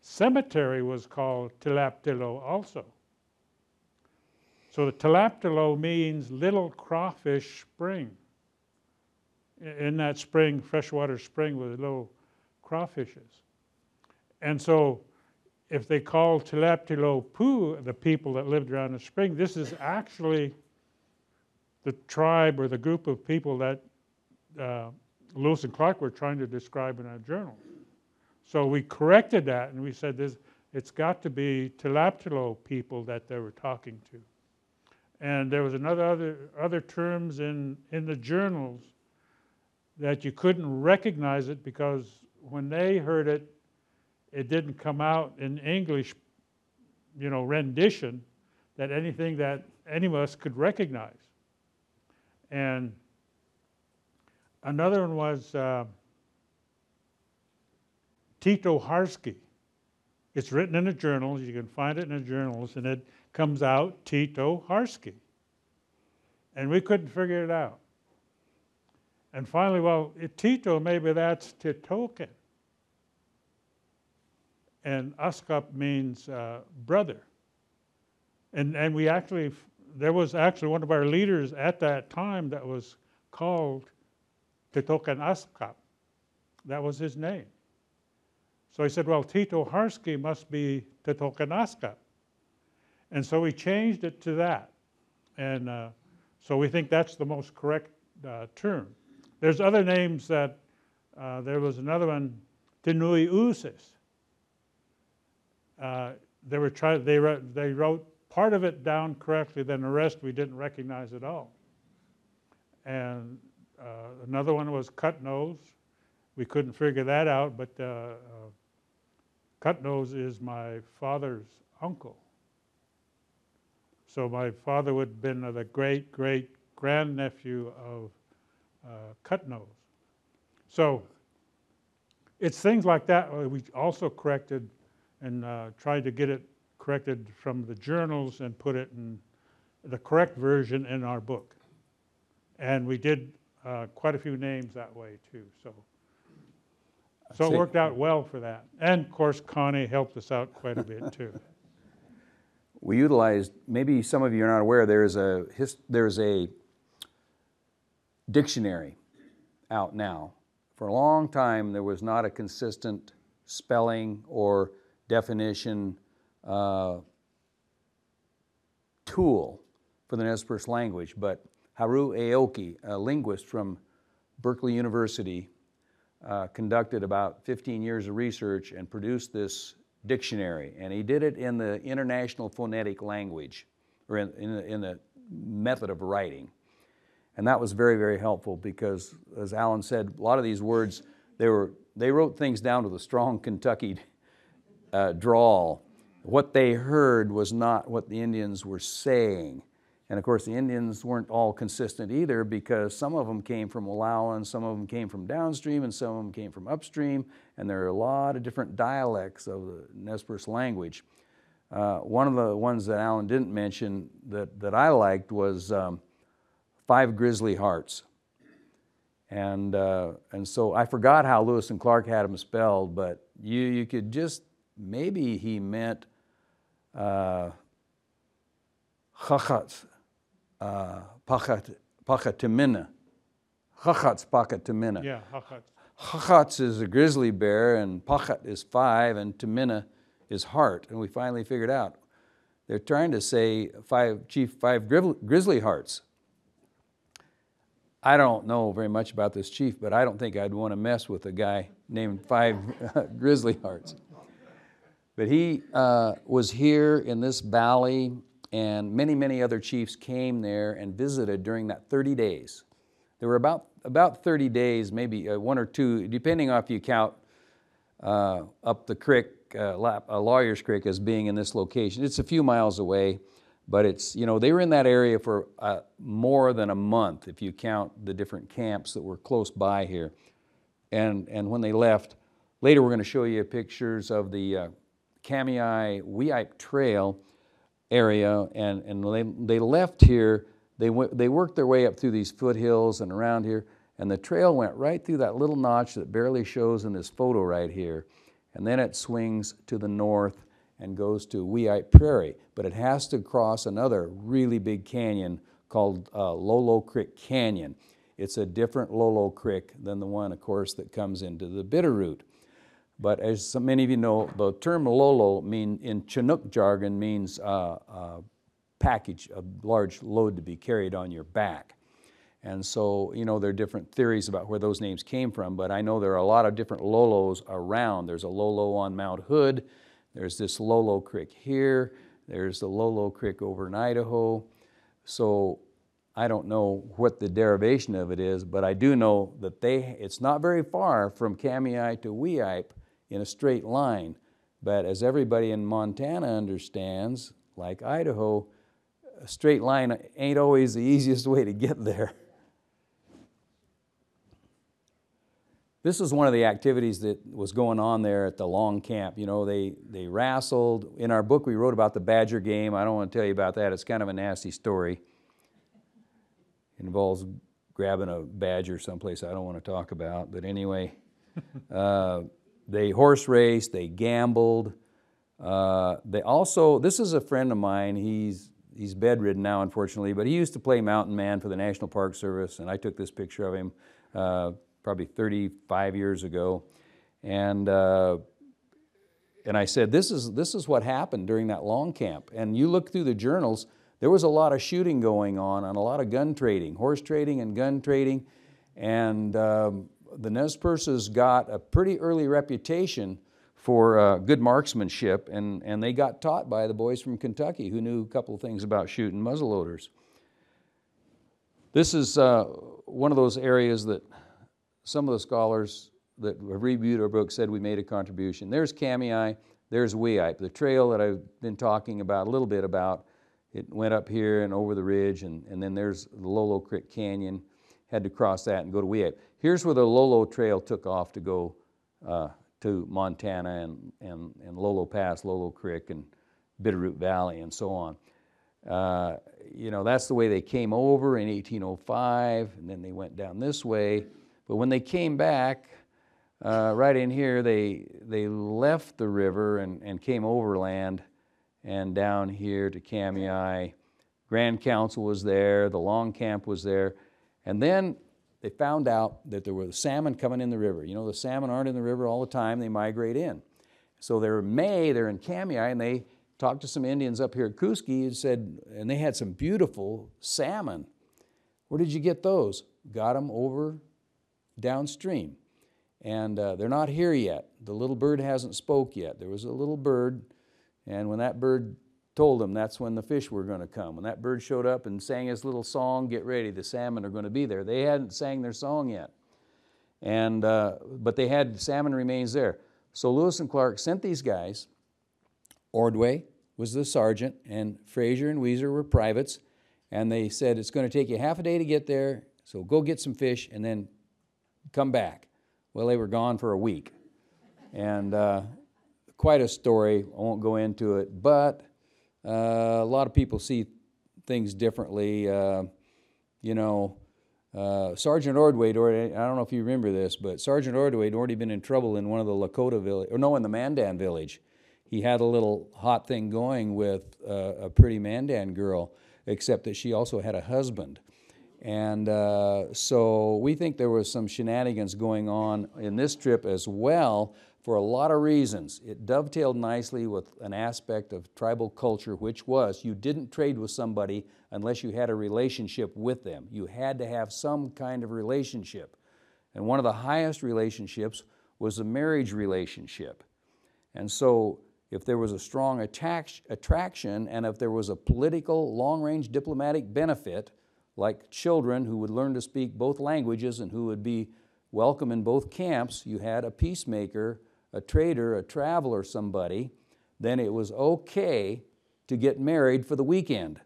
[SPEAKER 2] cemetery was called Tilaptilo also. So the Tilaptilo means little crawfish spring. In that spring, freshwater spring with little crawfishes. And so if they call Tilaptilo Poo the people that lived around the spring, this is actually the tribe or the group of people that uh, Lewis and Clark were trying to describe in our journal. So we corrected that and we said this, it's got to be Tilaptilo people that they were talking to. And there was another other, other terms in, in the journals that you couldn't recognize it because when they heard it, it didn't come out in English, you know, rendition that anything that any of us could recognize. And another one was uh, Tito Harsky. It's written in the journals. You can find it in the journals, and it comes out Tito Harsky. And we couldn't figure it out. And finally, well, Tito, maybe that's Titoken. And Askap means uh, brother. And, and we actually, there was actually one of our leaders at that time that was called Titoken Askap. That was his name. So he said, well, Tito Harsky must be Titoken Askap. And so we changed it to that. And uh, so we think that's the most correct uh, term. There's other names that, uh, there was another one, Tenui Usis. Uh, they were try, they, wrote, they wrote part of it down correctly, then the rest we didn't recognize at all. And uh, another one was cut nose. We couldn't figure that out, but uh, uh, cut nose is my father's uncle. So my father would have been the great great grandnephew of uh, cut nose. So it's things like that uh, we also corrected and uh, tried to get it corrected from the journals and put it in the correct version in our book. And we did uh, quite a few names that way too. So, so it worked out well for that. And of course, Connie helped us out quite a bit <laughs> too.
[SPEAKER 1] We utilized, maybe some of you are not aware, there's a, his, there's a dictionary out now. For a long time, there was not a consistent spelling or definition uh, tool for the Nez Perce language, but Haruo Aoki, a linguist from Berkeley University, uh, conducted about 15 years of research and produced this dictionary. And he did it in the International Phonetic Language, or in, in, the, in the method of writing. And that was very, very helpful because, as Allen said, a lot of these words, they, were, they wrote things down with a strong Kentucky uh, drawl. What they heard was not what the Indians were saying. And of course, the Indians weren't all consistent either because some of them came from Wallowan, some of them came from downstream, and some of them came from upstream. And there are a lot of different dialects of the Nez Perce language. Uh, one of the ones that Allen didn't mention that, that I liked was um, Five Grizzly Hearts. And, uh, and so I forgot how Lewis and Clark had them spelled, but you, you could just, maybe he meant uh, chachats, uh, pachat, pachatimina. Chachats pachatimina.
[SPEAKER 2] Yeah, Hakats.
[SPEAKER 1] Chachats is a grizzly bear, and pachat is five, and timina is heart. And we finally figured out they're trying to say five, chief five grizzly hearts. I don't know very much about this chief, but I don't think I'd want to mess with a guy named Five <laughs> Grizzly Hearts. But he uh, was here in this valley, and many, many other chiefs came there and visited during that 30 days. There were about, about 30 days, maybe uh, one or two, depending on if you count uh, up the creek, uh, uh, Lawyer's Creek, as being in this location. It's a few miles away, but it's, you know, they were in that area for uh, more than a month if you count the different camps that were close by here. And, and when they left, later we're going to show you pictures of the Kamiah Weippe Trail area, and, and they, they left here, they, went, they worked their way up through these foothills and around here, and the trail went right through that little notch that barely shows in this photo right here. And then it swings to the north and goes to Weippe Prairie, but it has to cross another really big canyon called uh, Lolo Creek Canyon. It's a different Lolo Creek than the one, of course, that comes into the Bitterroot. But as many of you know, the term Lolo mean, in Chinook jargon means uh, uh, package, a large load to be carried on your back. And so, you know, there are different theories about where those names came from, but I know there are a lot of different Lolos around. There's a Lolo on Mount Hood, there's this Lolo Creek here, there's the Lolo Creek over in Idaho. So I don't know what the derivation of it is, but I do know that they, it's not very far from Kamiah to Weippe in a straight line, But as everybody in Montana understands, like Idaho, a straight line ain't always the <laughs> easiest way to get there. This is one of the activities that was going on there at the long camp. You know, they, they wrestled. In our book, we wrote about the Badger game. I don't want to tell you about that, it's kind of a nasty story. It involves grabbing a badger someplace I don't want to talk about. But anyway, <laughs> uh, they horse raced, they gambled. Uh, they also, this is a friend of mine. He's, he's bedridden now, unfortunately, but he used to play mountain man for the National Park Service, and I took this picture of him uh, probably 35 years ago. And, uh, and I said, this is, this is what happened during that long camp. And you look through the journals, there was a lot of shooting going on and a lot of gun trading, horse trading and gun trading. And um, the Nez Perces got a pretty early reputation for uh, good marksmanship, and, and they got taught by the boys from Kentucky who knew a couple of things about shooting muzzleloaders. This is uh, one of those areas that some of the scholars that have reviewed our book said we made a contribution. There's Kamiah, there's Weippe, the trail that I've been talking about a little bit about. It went up here and over the ridge, and, and then there's the Lolo Creek Canyon. Had to cross that and go to Weippe. Here's where the Lolo Trail took off to go uh, to Montana and, and, and Lolo Pass, Lolo Creek, and Bitterroot Valley, and so on. Uh, you know, that's the way they came over in 1805, and then they went down this way. But when they came back, uh, right in here, they, they left the river and, and came overland and down here to Kamiah. Grand Council was there, the Long Camp was there. And then they found out that there were salmon coming in the river. You know, the salmon aren't in the river all the time, they migrate in. So they're in May, they're in Kamiah, and they talked to some Indians up here at Kooskia and said, and they had some beautiful salmon. Where did you get those? Got them over downstream. And uh, they're not here yet. The little bird hasn't spoke yet. There was a little bird, and when that bird told them that's when the fish were going to come. When that bird showed up and sang his little song, get ready, the salmon are going to be there. They hadn't sang their song yet. And, uh, but they had salmon remains there. So Lewis and Clark sent these guys. Ordway was the sergeant, and Frazer and Weiser were privates. And they said, It's going to take you half a day to get there, so go get some fish and then come back. Well, they were gone for a week. And uh, quite a story. I won't go into it, but uh, a lot of people see things differently. Uh, you know, uh, Sergeant Ordway, I don't know if you remember this, but Sergeant Ordway had already been in trouble in one of the Lakota village, or no, in the Mandan village. He had a little hot thing going with uh, a pretty Mandan girl, except that she also had a husband. And uh, so we think there was some shenanigans going on in this trip as well for a lot of reasons. It dovetailed nicely with an aspect of tribal culture, which was you didn't trade with somebody unless you had a relationship with them. You had to have some kind of relationship. And one of the highest relationships was a marriage relationship. And so if there was a strong attraction and if there was a political, long range diplomatic benefit, like children who would learn to speak both languages and who would be welcome in both camps, you had a peacemaker, a trader, a traveler, somebody, then it was okay to get married for the weekend.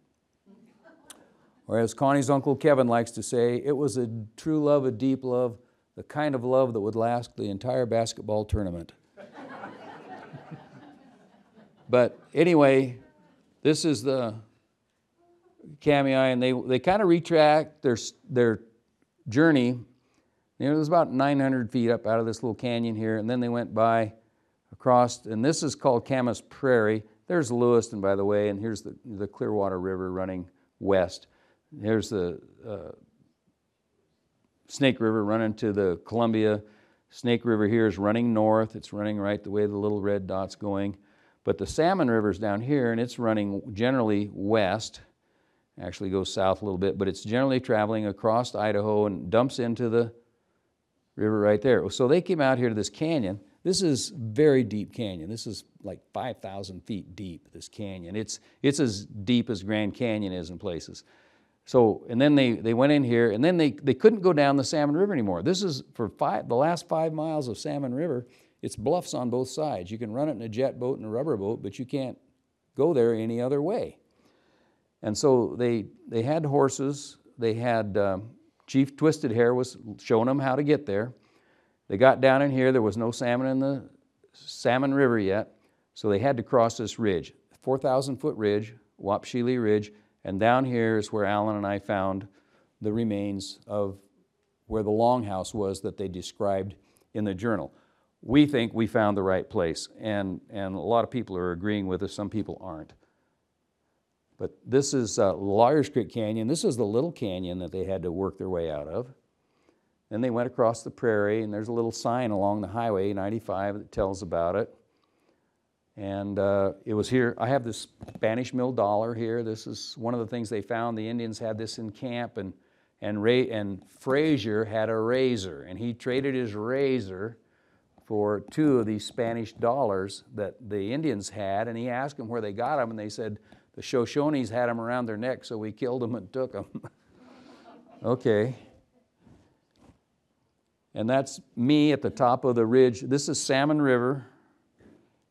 [SPEAKER 1] Or as Connie's Uncle Kevin likes to say, it was a true love, a deep love, the kind of love that would last the entire basketball tournament. <laughs> but anyway, this is the Kamiah, and they, they kind of retract their, their journey. It was about 900 feet up out of this little canyon here, and then they went by across, and this is called Camas Prairie. There's Lewiston, by the way, and here's the, the Clearwater River running west. Here's the uh, Snake River running to the Columbia. Snake River here is running north. It's running right the way the little red dot's going. But the Salmon River's down here, and it's running generally west actually goes south a little bit, but it's generally traveling across Idaho and dumps into the river right there. So they came out here to this canyon. This is very deep canyon. This is like 5,000 feet deep, this canyon. It's, it's as deep as Grand Canyon is in places. So, and then they, they went in here, and then they, they couldn't go down the Salmon River anymore. This is for five, the last five miles of Salmon River it's bluffs on both sides. You can run it in a jet boat and a rubber boat, but you can't go there any other way. And so they, they had horses. They had um, Chief Twisted Hair was showing them how to get there. They got down in here. There was no salmon in the Salmon River yet, so they had to cross this ridge, 4,000 foot ridge, Wapshilla Ridge, and down here is where Allen and I found the remains of where the longhouse was that they described in the journal. We think we found the right place, and, and a lot of people are agreeing with us, some people aren't. But this is uh, Creek Canyon. This is the little canyon that they had to work their way out of. Then they went across the prairie, and there's a little sign along the highway 95 that tells about it. And uh, it was here, I have this Spanish mill dollar here. This is one of the things they found. The Indians had this in camp, and, and, Ray, and Frazer had a razor, and he traded his razor for two of these Spanish dollars that the Indians had, and he asked them where they got them, and they said, the Shoshones had them around their neck, so we killed them and took them. <laughs> okay. And that's me at the top of the ridge. This is Salmon River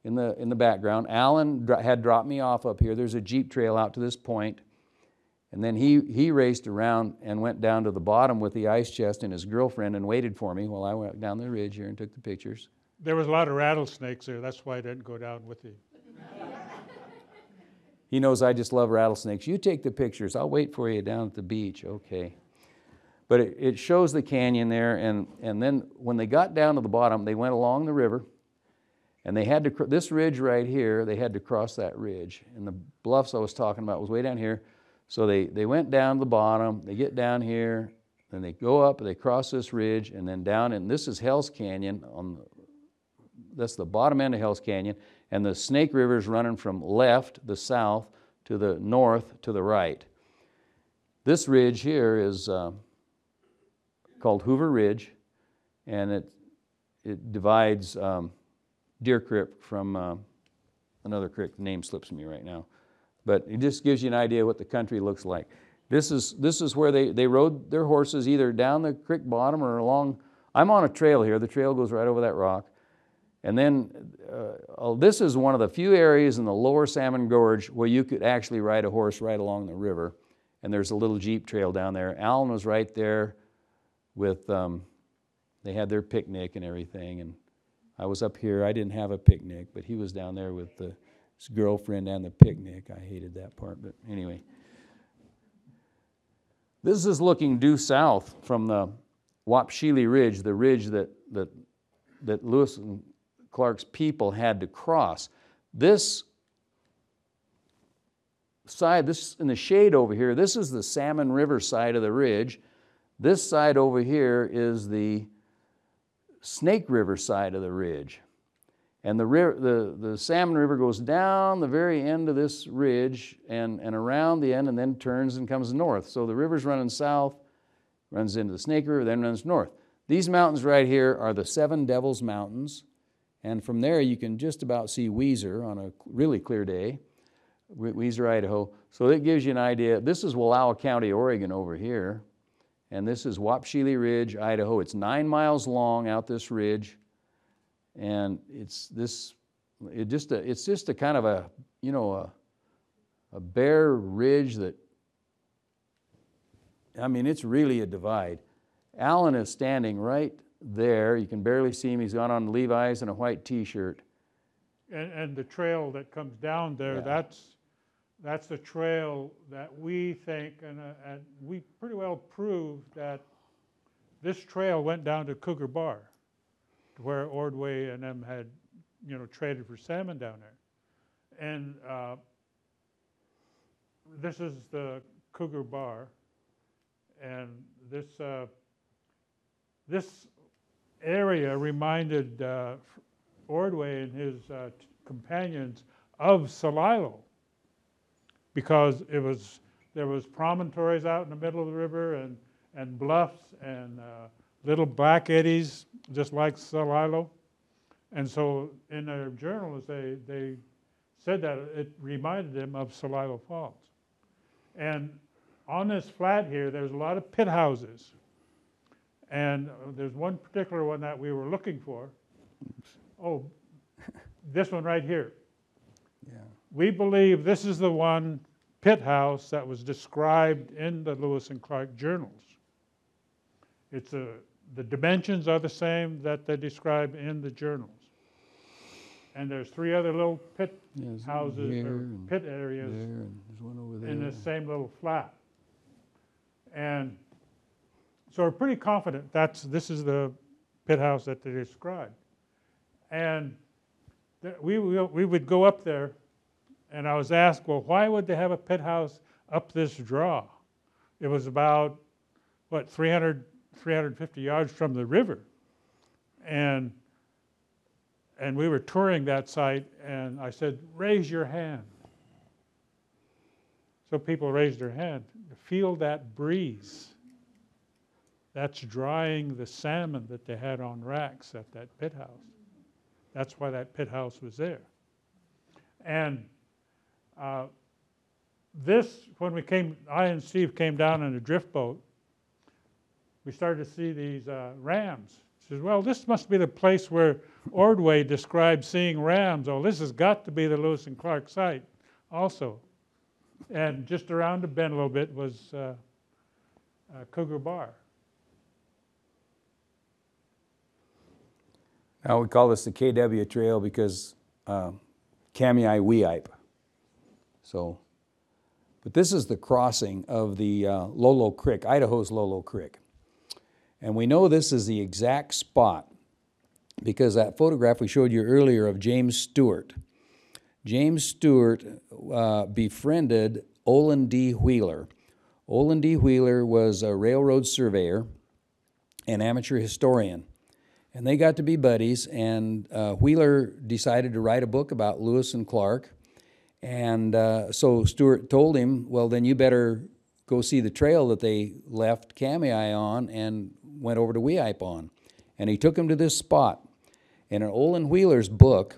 [SPEAKER 1] in the, in the background. Allen had dropped me off up here. There's a Jeep trail out to this point. And then he, he raced around and went down to the bottom with the ice chest and his girlfriend and waited for me while I went down the ridge here and took the pictures.
[SPEAKER 2] There was a lot of rattlesnakes there, that's why I didn't go down with you.
[SPEAKER 1] He knows I just love rattlesnakes. You take the pictures. I'll wait for you down at the beach. Okay. But it, it shows the canyon there, and, and then when they got down to the bottom, they went along the river, and they had to, this ridge right here, they had to cross that ridge. And the bluffs I was talking about was way down here. So they, they went down to the bottom, they get down here, then they go up, they cross this ridge, and then down, and this is Hell's Canyon on the, that's the bottom end of Hell's Canyon, and the Snake River is running from left, the south, to the north, to the right. This ridge here is uh, called Hoover Ridge, and it, it divides um, Deer Creek from uh, another creek. The name slips me right now. But it just gives you an idea what the country looks like. This is, this is where they, they rode their horses either down the creek bottom or along. I'm on a trail here. The trail goes right over that rock. And then uh, this is one of the few areas in the lower Salmon Gorge where you could actually ride a horse right along the river. And there's a little Jeep trail down there. Allen was right there with, um, they had their picnic and everything. And I was up here. I didn't have a picnic, but he was down there with the, his girlfriend and the picnic. I hated that part, but anyway. This is looking due south from the Wapshilla Ridge, the ridge that, that, that Lewis and Clark's people had to cross. This side, this in the shade over here, this is the Salmon River side of the ridge. This side over here is the Snake River side of the ridge. And the, river, the, the Salmon River goes down the very end of this ridge and, and around the end and then turns and comes north. So the river's running south, runs into the Snake River, then runs north. These mountains right here are the Seven Devils Mountains. And from there, you can just about see Weiser on a really clear day, Weiser, Idaho. So it gives you an idea. This is Wallowa County, Oregon over here. And this is Wapshilla Ridge, Idaho. It's nine miles long out this ridge. And it's this, it just a, it's just a kind of a, you know, a, a bare ridge that, I mean, it's really a divide. Allen is standing right there. You can barely see him. He's got on Levi's and a white T-shirt.
[SPEAKER 2] And, and the trail that comes down there,
[SPEAKER 1] Yeah.
[SPEAKER 2] that's, that's the trail that we think, and, uh, and we pretty well proved that this trail went down to Cougar Bar, to where Ordway and them had, you know, traded for salmon down there. And uh, this is the Cougar Bar, and this, uh, this area reminded uh, Ordway and his uh, companions of Celilo because it was there was promontories out in the middle of the river and and bluffs and uh, little black eddies just like Celilo, and so in their journals they they said that it reminded them of Celilo Falls, and on this flat here there's a lot of pit houses, and uh, there's one particular one that we were looking for, Oh, this one right here.
[SPEAKER 1] Yeah.
[SPEAKER 2] We believe this is the one pit house that was described in the Lewis and Clark journals. It's a, the dimensions are the same that they describe in the journals. And there's three other little pit
[SPEAKER 1] Yes,
[SPEAKER 2] houses or pit areas
[SPEAKER 1] and there's one over there.
[SPEAKER 2] in the same little flat. And so we're pretty confident that's, this is the pit house that they described. And we, we we would go up there, and I was asked, well, why would they have a pit house up this draw? It was about, what, 300, 350 yards from the river. And, and we were touring that site, and I said, raise your hand. So people raised their hand. Feel that breeze. That's drying the salmon that they had on racks at that pit house. That's why that pit house was there. And uh, this, when we came, I and Steve came down in a drift boat, we started to see these uh, rams. He says, well, this must be the place where Ordway described seeing rams. Oh, this has got to be the Lewis and Clark site also. And just around the bend a little bit was uh, Cougar Bar.
[SPEAKER 1] Now, we call this the KW Trail because um, Kamiah Weippe. So, but this is the crossing of the uh, Lolo Creek, Idaho's Lolo Creek. And we know this is the exact spot because that photograph we showed you earlier of James Stuart. James Stuart uh, befriended Olin D. Wheeler. Olin D. Wheeler was a railroad surveyor and amateur historian. And they got to be buddies, and uh, Wheeler decided to write a book about Lewis and Clark. And uh, so Stuart told him, well, then you better go see the trail that they left Kamiah on and went over to Weippe on. And he took him to this spot. And in Olin Wheeler's book,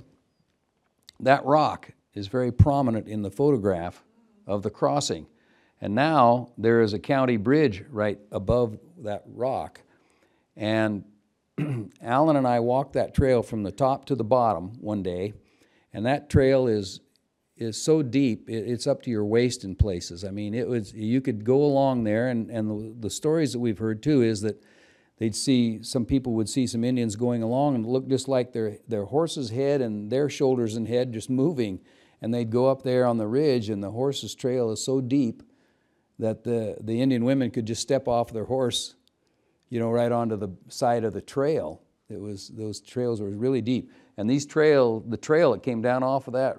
[SPEAKER 1] that rock is very prominent in the photograph of the crossing. And now there is a county bridge right above that rock. And <clears throat> Allen and I walked that trail from the top to the bottom one day, and that trail is is so deep it, it's up to your waist in places. I mean, it was you could go along there, and and the, the stories that we've heard too is that they'd see some people would see some Indians going along and look just like their their horse's head and their shoulders and head just moving, and they'd go up there on the ridge, and the horse's trail is so deep that the the Indian women could just step off their horse you know, right onto the side of the trail. It was those trails were really deep, and these trail, the trail that came down off of that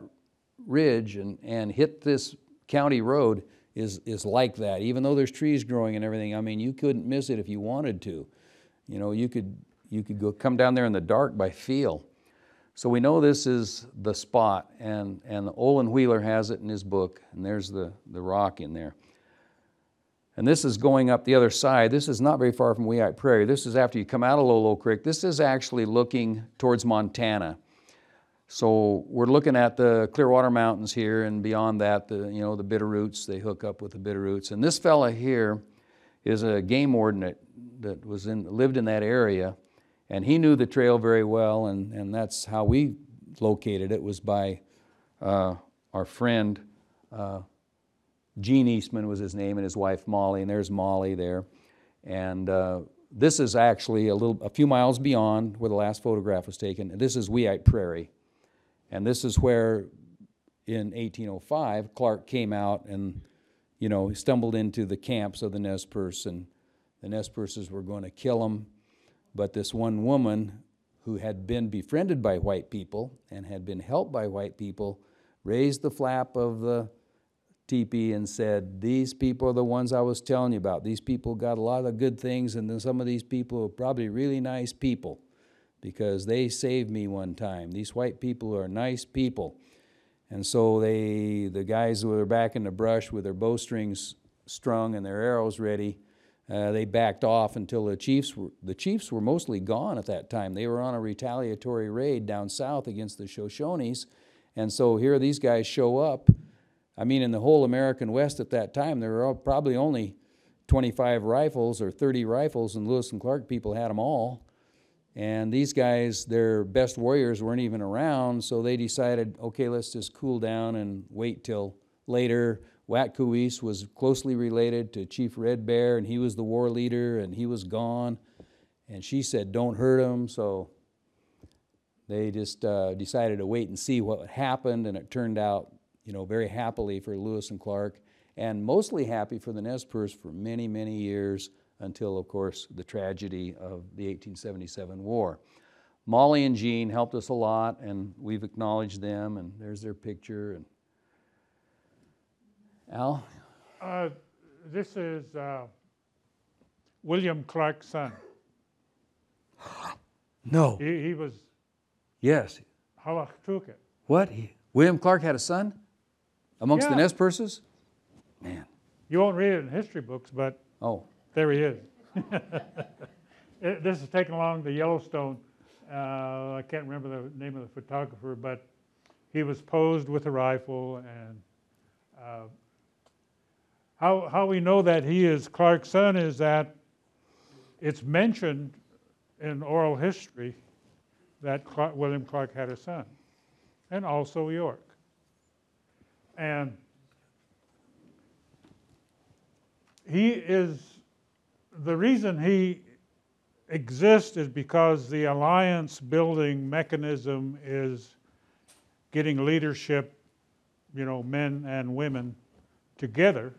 [SPEAKER 1] ridge and, and hit this county road is is like that. Even though there's trees growing and everything, I mean, you couldn't miss it if you wanted to. You know, you could you could go come down there in the dark by feel. So we know this is the spot, and and Olin Wheeler has it in his book, and there's the the rock in there. And this is going up the other side. This is not very far from Weippe Prairie. This is after you come out of Lolo Creek. This is actually looking towards Montana. So we're looking at the Clearwater Mountains here, and beyond that, the you know the Bitterroots. They hook up with the Bitterroots. And this fella here is a game warden that, that was in lived in that area, and he knew the trail very well. And and that's how we located it was by uh, our friend. Uh, Gene Eastman was his name, and his wife Molly, and there's Molly there. And uh, this is actually a little, a few miles beyond where the last photograph was taken. This is Weippe Prairie, and this is where, in 1805, Clark came out and, you know, he stumbled into the camps of the Nez Perce, and the Nez Perces were going to kill him. But this one woman who had been befriended by white people and had been helped by white people raised the flap of the teepee and said, These people are the ones I was telling you about. These people got a lot of good things, and then some of these people are probably really nice people because they saved me one time. These white people are nice people. And so they, the guys who were back in the brush with their bowstrings strung and their arrows ready, uh, they backed off until the chiefs were, the chiefs were mostly gone at that time. They were on a retaliatory raid down south against the Shoshones. And so here these guys show up I mean, in the whole American West at that time, there were probably only 25 rifles or 30 rifles, and Lewis and Clark people had them all. And these guys, their best warriors weren't even around, so they decided, okay, let's just cool down and wait till later. Watkuweis was closely related to Chief Red Bear, and he was the war leader, and he was gone. And she said, don't hurt him, so they just uh, decided to wait and see what happened, and it turned out, you know, very happily for Lewis and Clark, and mostly happy for the Nez Perce for many, many years until, of course, the tragedy of the 1877 war. Molly and Jean helped us a lot, and we've acknowledged them, and there's their picture. And Al,
[SPEAKER 2] Uh, This is uh, William Clark's son. <gasps>
[SPEAKER 1] no,
[SPEAKER 2] He, he was
[SPEAKER 1] yes,
[SPEAKER 2] Halachtuket.
[SPEAKER 1] what? He, William Clark had a son amongst the
[SPEAKER 2] Yeah.
[SPEAKER 1] Nez Perces? Man,
[SPEAKER 2] You won't read it in history books, but
[SPEAKER 1] oh,
[SPEAKER 2] there he is. <laughs> It- This is taken along the Yellowstone. Uh, I can't remember the name of the photographer, but he was posed with a rifle and uh, how, how we know that he is Clark's son is that it's mentioned in oral history that Clark, William Clark had a son, and also York. And he is, the reason he exists is because the alliance building mechanism is getting leadership, you know, men and women together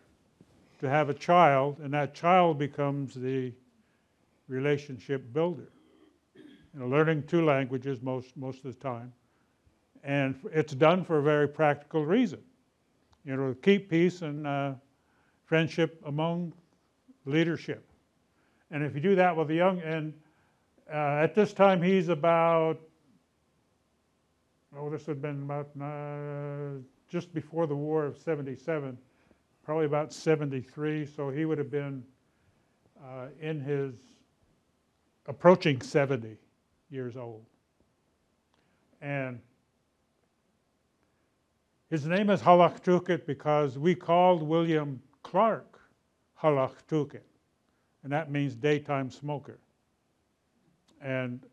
[SPEAKER 2] to have a child, and that child becomes the relationship builder. You know, learning two languages most, most of the time. And it's done for a very practical reason. You know, keep peace and uh, friendship among leadership. And if you do that with a young, and uh, at this time he's about, oh, this would have been about uh, just before the War of 77, probably about 73, so he would have been uh, in his approaching 70 years old. And his name is Halachtukit because we called William Clark Halachtukit, and that means daytime smoker. And,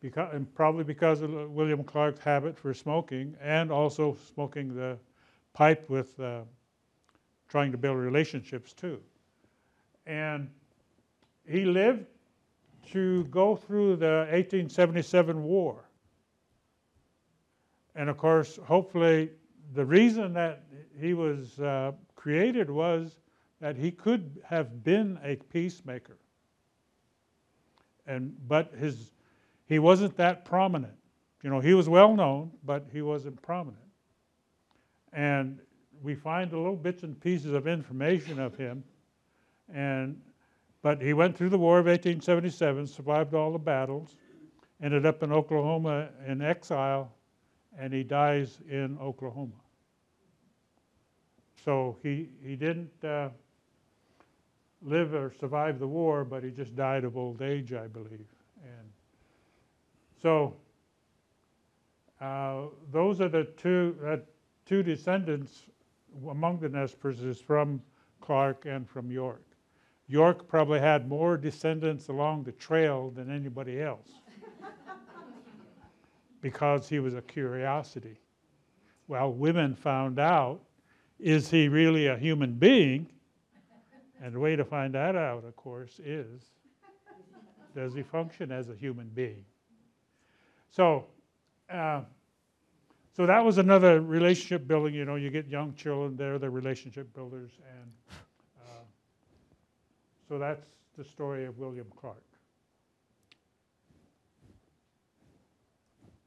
[SPEAKER 2] because, and probably because of William Clark's habit for smoking and also smoking the pipe with uh, trying to build relationships too. And he lived to go through the 1877 war. And of course, hopefully, the reason that he was uh, created was that he could have been a peacemaker. And but his he wasn't that prominent. You know, he was well known, but he wasn't prominent. And we find a little bits and pieces of information of him. And but he went through the War of 1877, survived all the battles, ended up in Oklahoma in exile, and he dies in Oklahoma. So he, he didn't uh, live or survive the war, but he just died of old age, I believe. And so uh, those are the two, uh, two descendants among the Nez Perces from Clark and from York. York probably had more descendants along the trail than anybody else because he was a curiosity. Well, women found out is he really a human being? And the way to find that out, of course, is does he function as a human being? So, uh, so that was another relationship building. You know, you get young children; they're the relationship builders, and uh, so that's the story of William Clark.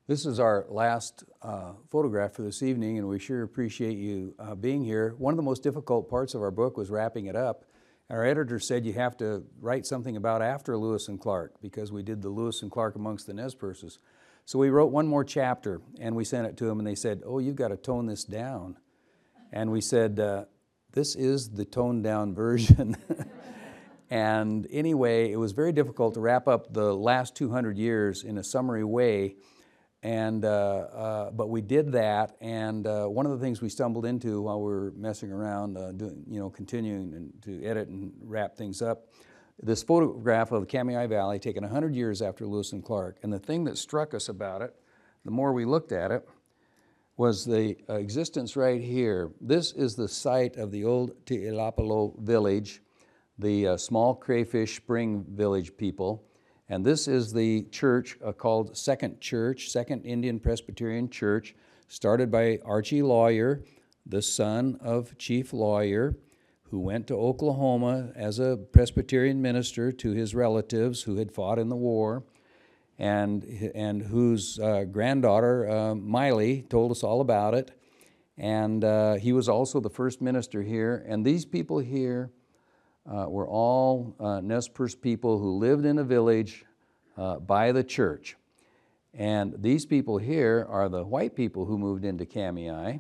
[SPEAKER 1] This is our last uh, photograph for this evening, and we sure appreciate you uh, being here. One of the most difficult parts of our book was wrapping it up. Our editor said you have to write something about after Lewis and Clark because we did the Lewis and Clark amongst the Nez Perces. So we wrote one more chapter and we sent it to them, and they said, "Oh, you've got to tone this down." And we said, uh, "This is the toned down <laughs> version." and anyway, it was very difficult to wrap up the last 200 years in a summary way. And, uh, uh, but we did that, and uh, one of the things we stumbled into while we were messing around, uh, doing, you know, continuing to edit and wrap things up, this photograph of the Kamiah Valley taken 100 years after Lewis and Clark. And the thing that struck us about it, the more we looked at it, was the uh, existence right here. This is the site of the old Teilapalo village, the uh, small crayfish spring village people. And this is the church uh, called Second Church, Second Indian Presbyterian Church, started by Archie Lawyer, the son of Chief Lawyer, who went to Oklahoma as a Presbyterian minister to his relatives who had fought in the war and, and whose uh, granddaughter, uh, Mylie, told us all about it. And uh, he was also the first minister here. And these people here uh, were all uh, Nez Perce people who lived in a village uh, by the church. And these people here are the white people who moved into Kamiah.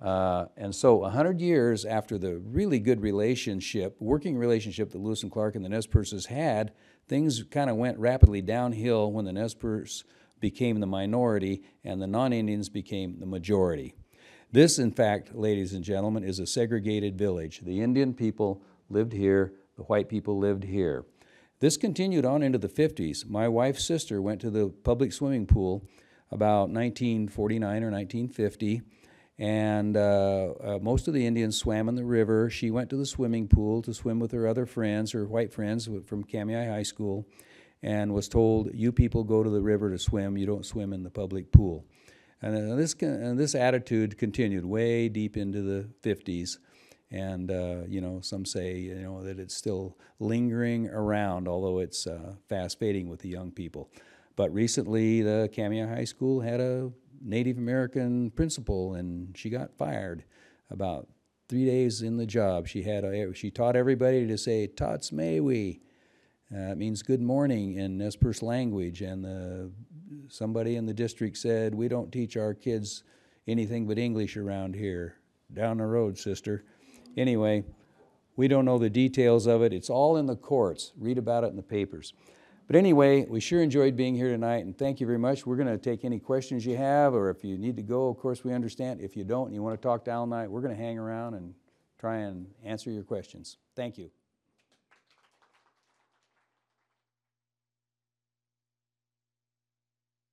[SPEAKER 1] Uh, and so, 100 years after the really good relationship, working relationship that Lewis and Clark and the Nez Perces had, things kind of went rapidly downhill when the Nez Perce became the minority and the non Indians became the majority. This, in fact, ladies and gentlemen, is a segregated village. The Indian people lived here, the white people lived here. This continued on into the 50s. My wife's sister went to the public swimming pool about 1949 or 1950 and uh, uh, most of the Indians swam in the river. She went to the swimming pool to swim with her other friends, her white friends from Kamiah High School, and was told, "You people go to the river to swim. You don't swim in the public pool." And uh, this and this attitude continued way deep into the 50s, and uh, you know some say you know that it's still lingering around, although it's uh, fast fading with the young people. But recently, the Kamiah High School had a Native American principal, and she got fired about three days in the job. She had a, she taught everybody to say "Tots Mewi." Uh, means good morning in Nez Perce language, and the, somebody in the district said, "We don't teach our kids anything but English around here." Down the road, sister. Anyway, we don't know the details of it. It's all in the courts. Read about it in the papers. But anyway, we sure enjoyed being here tonight, and thank you very much. We're going to take any questions you have, or if you need to go, of course, we understand. If you don't and you want to talk to Al Knight, we're going to hang around and try and answer your questions. Thank you.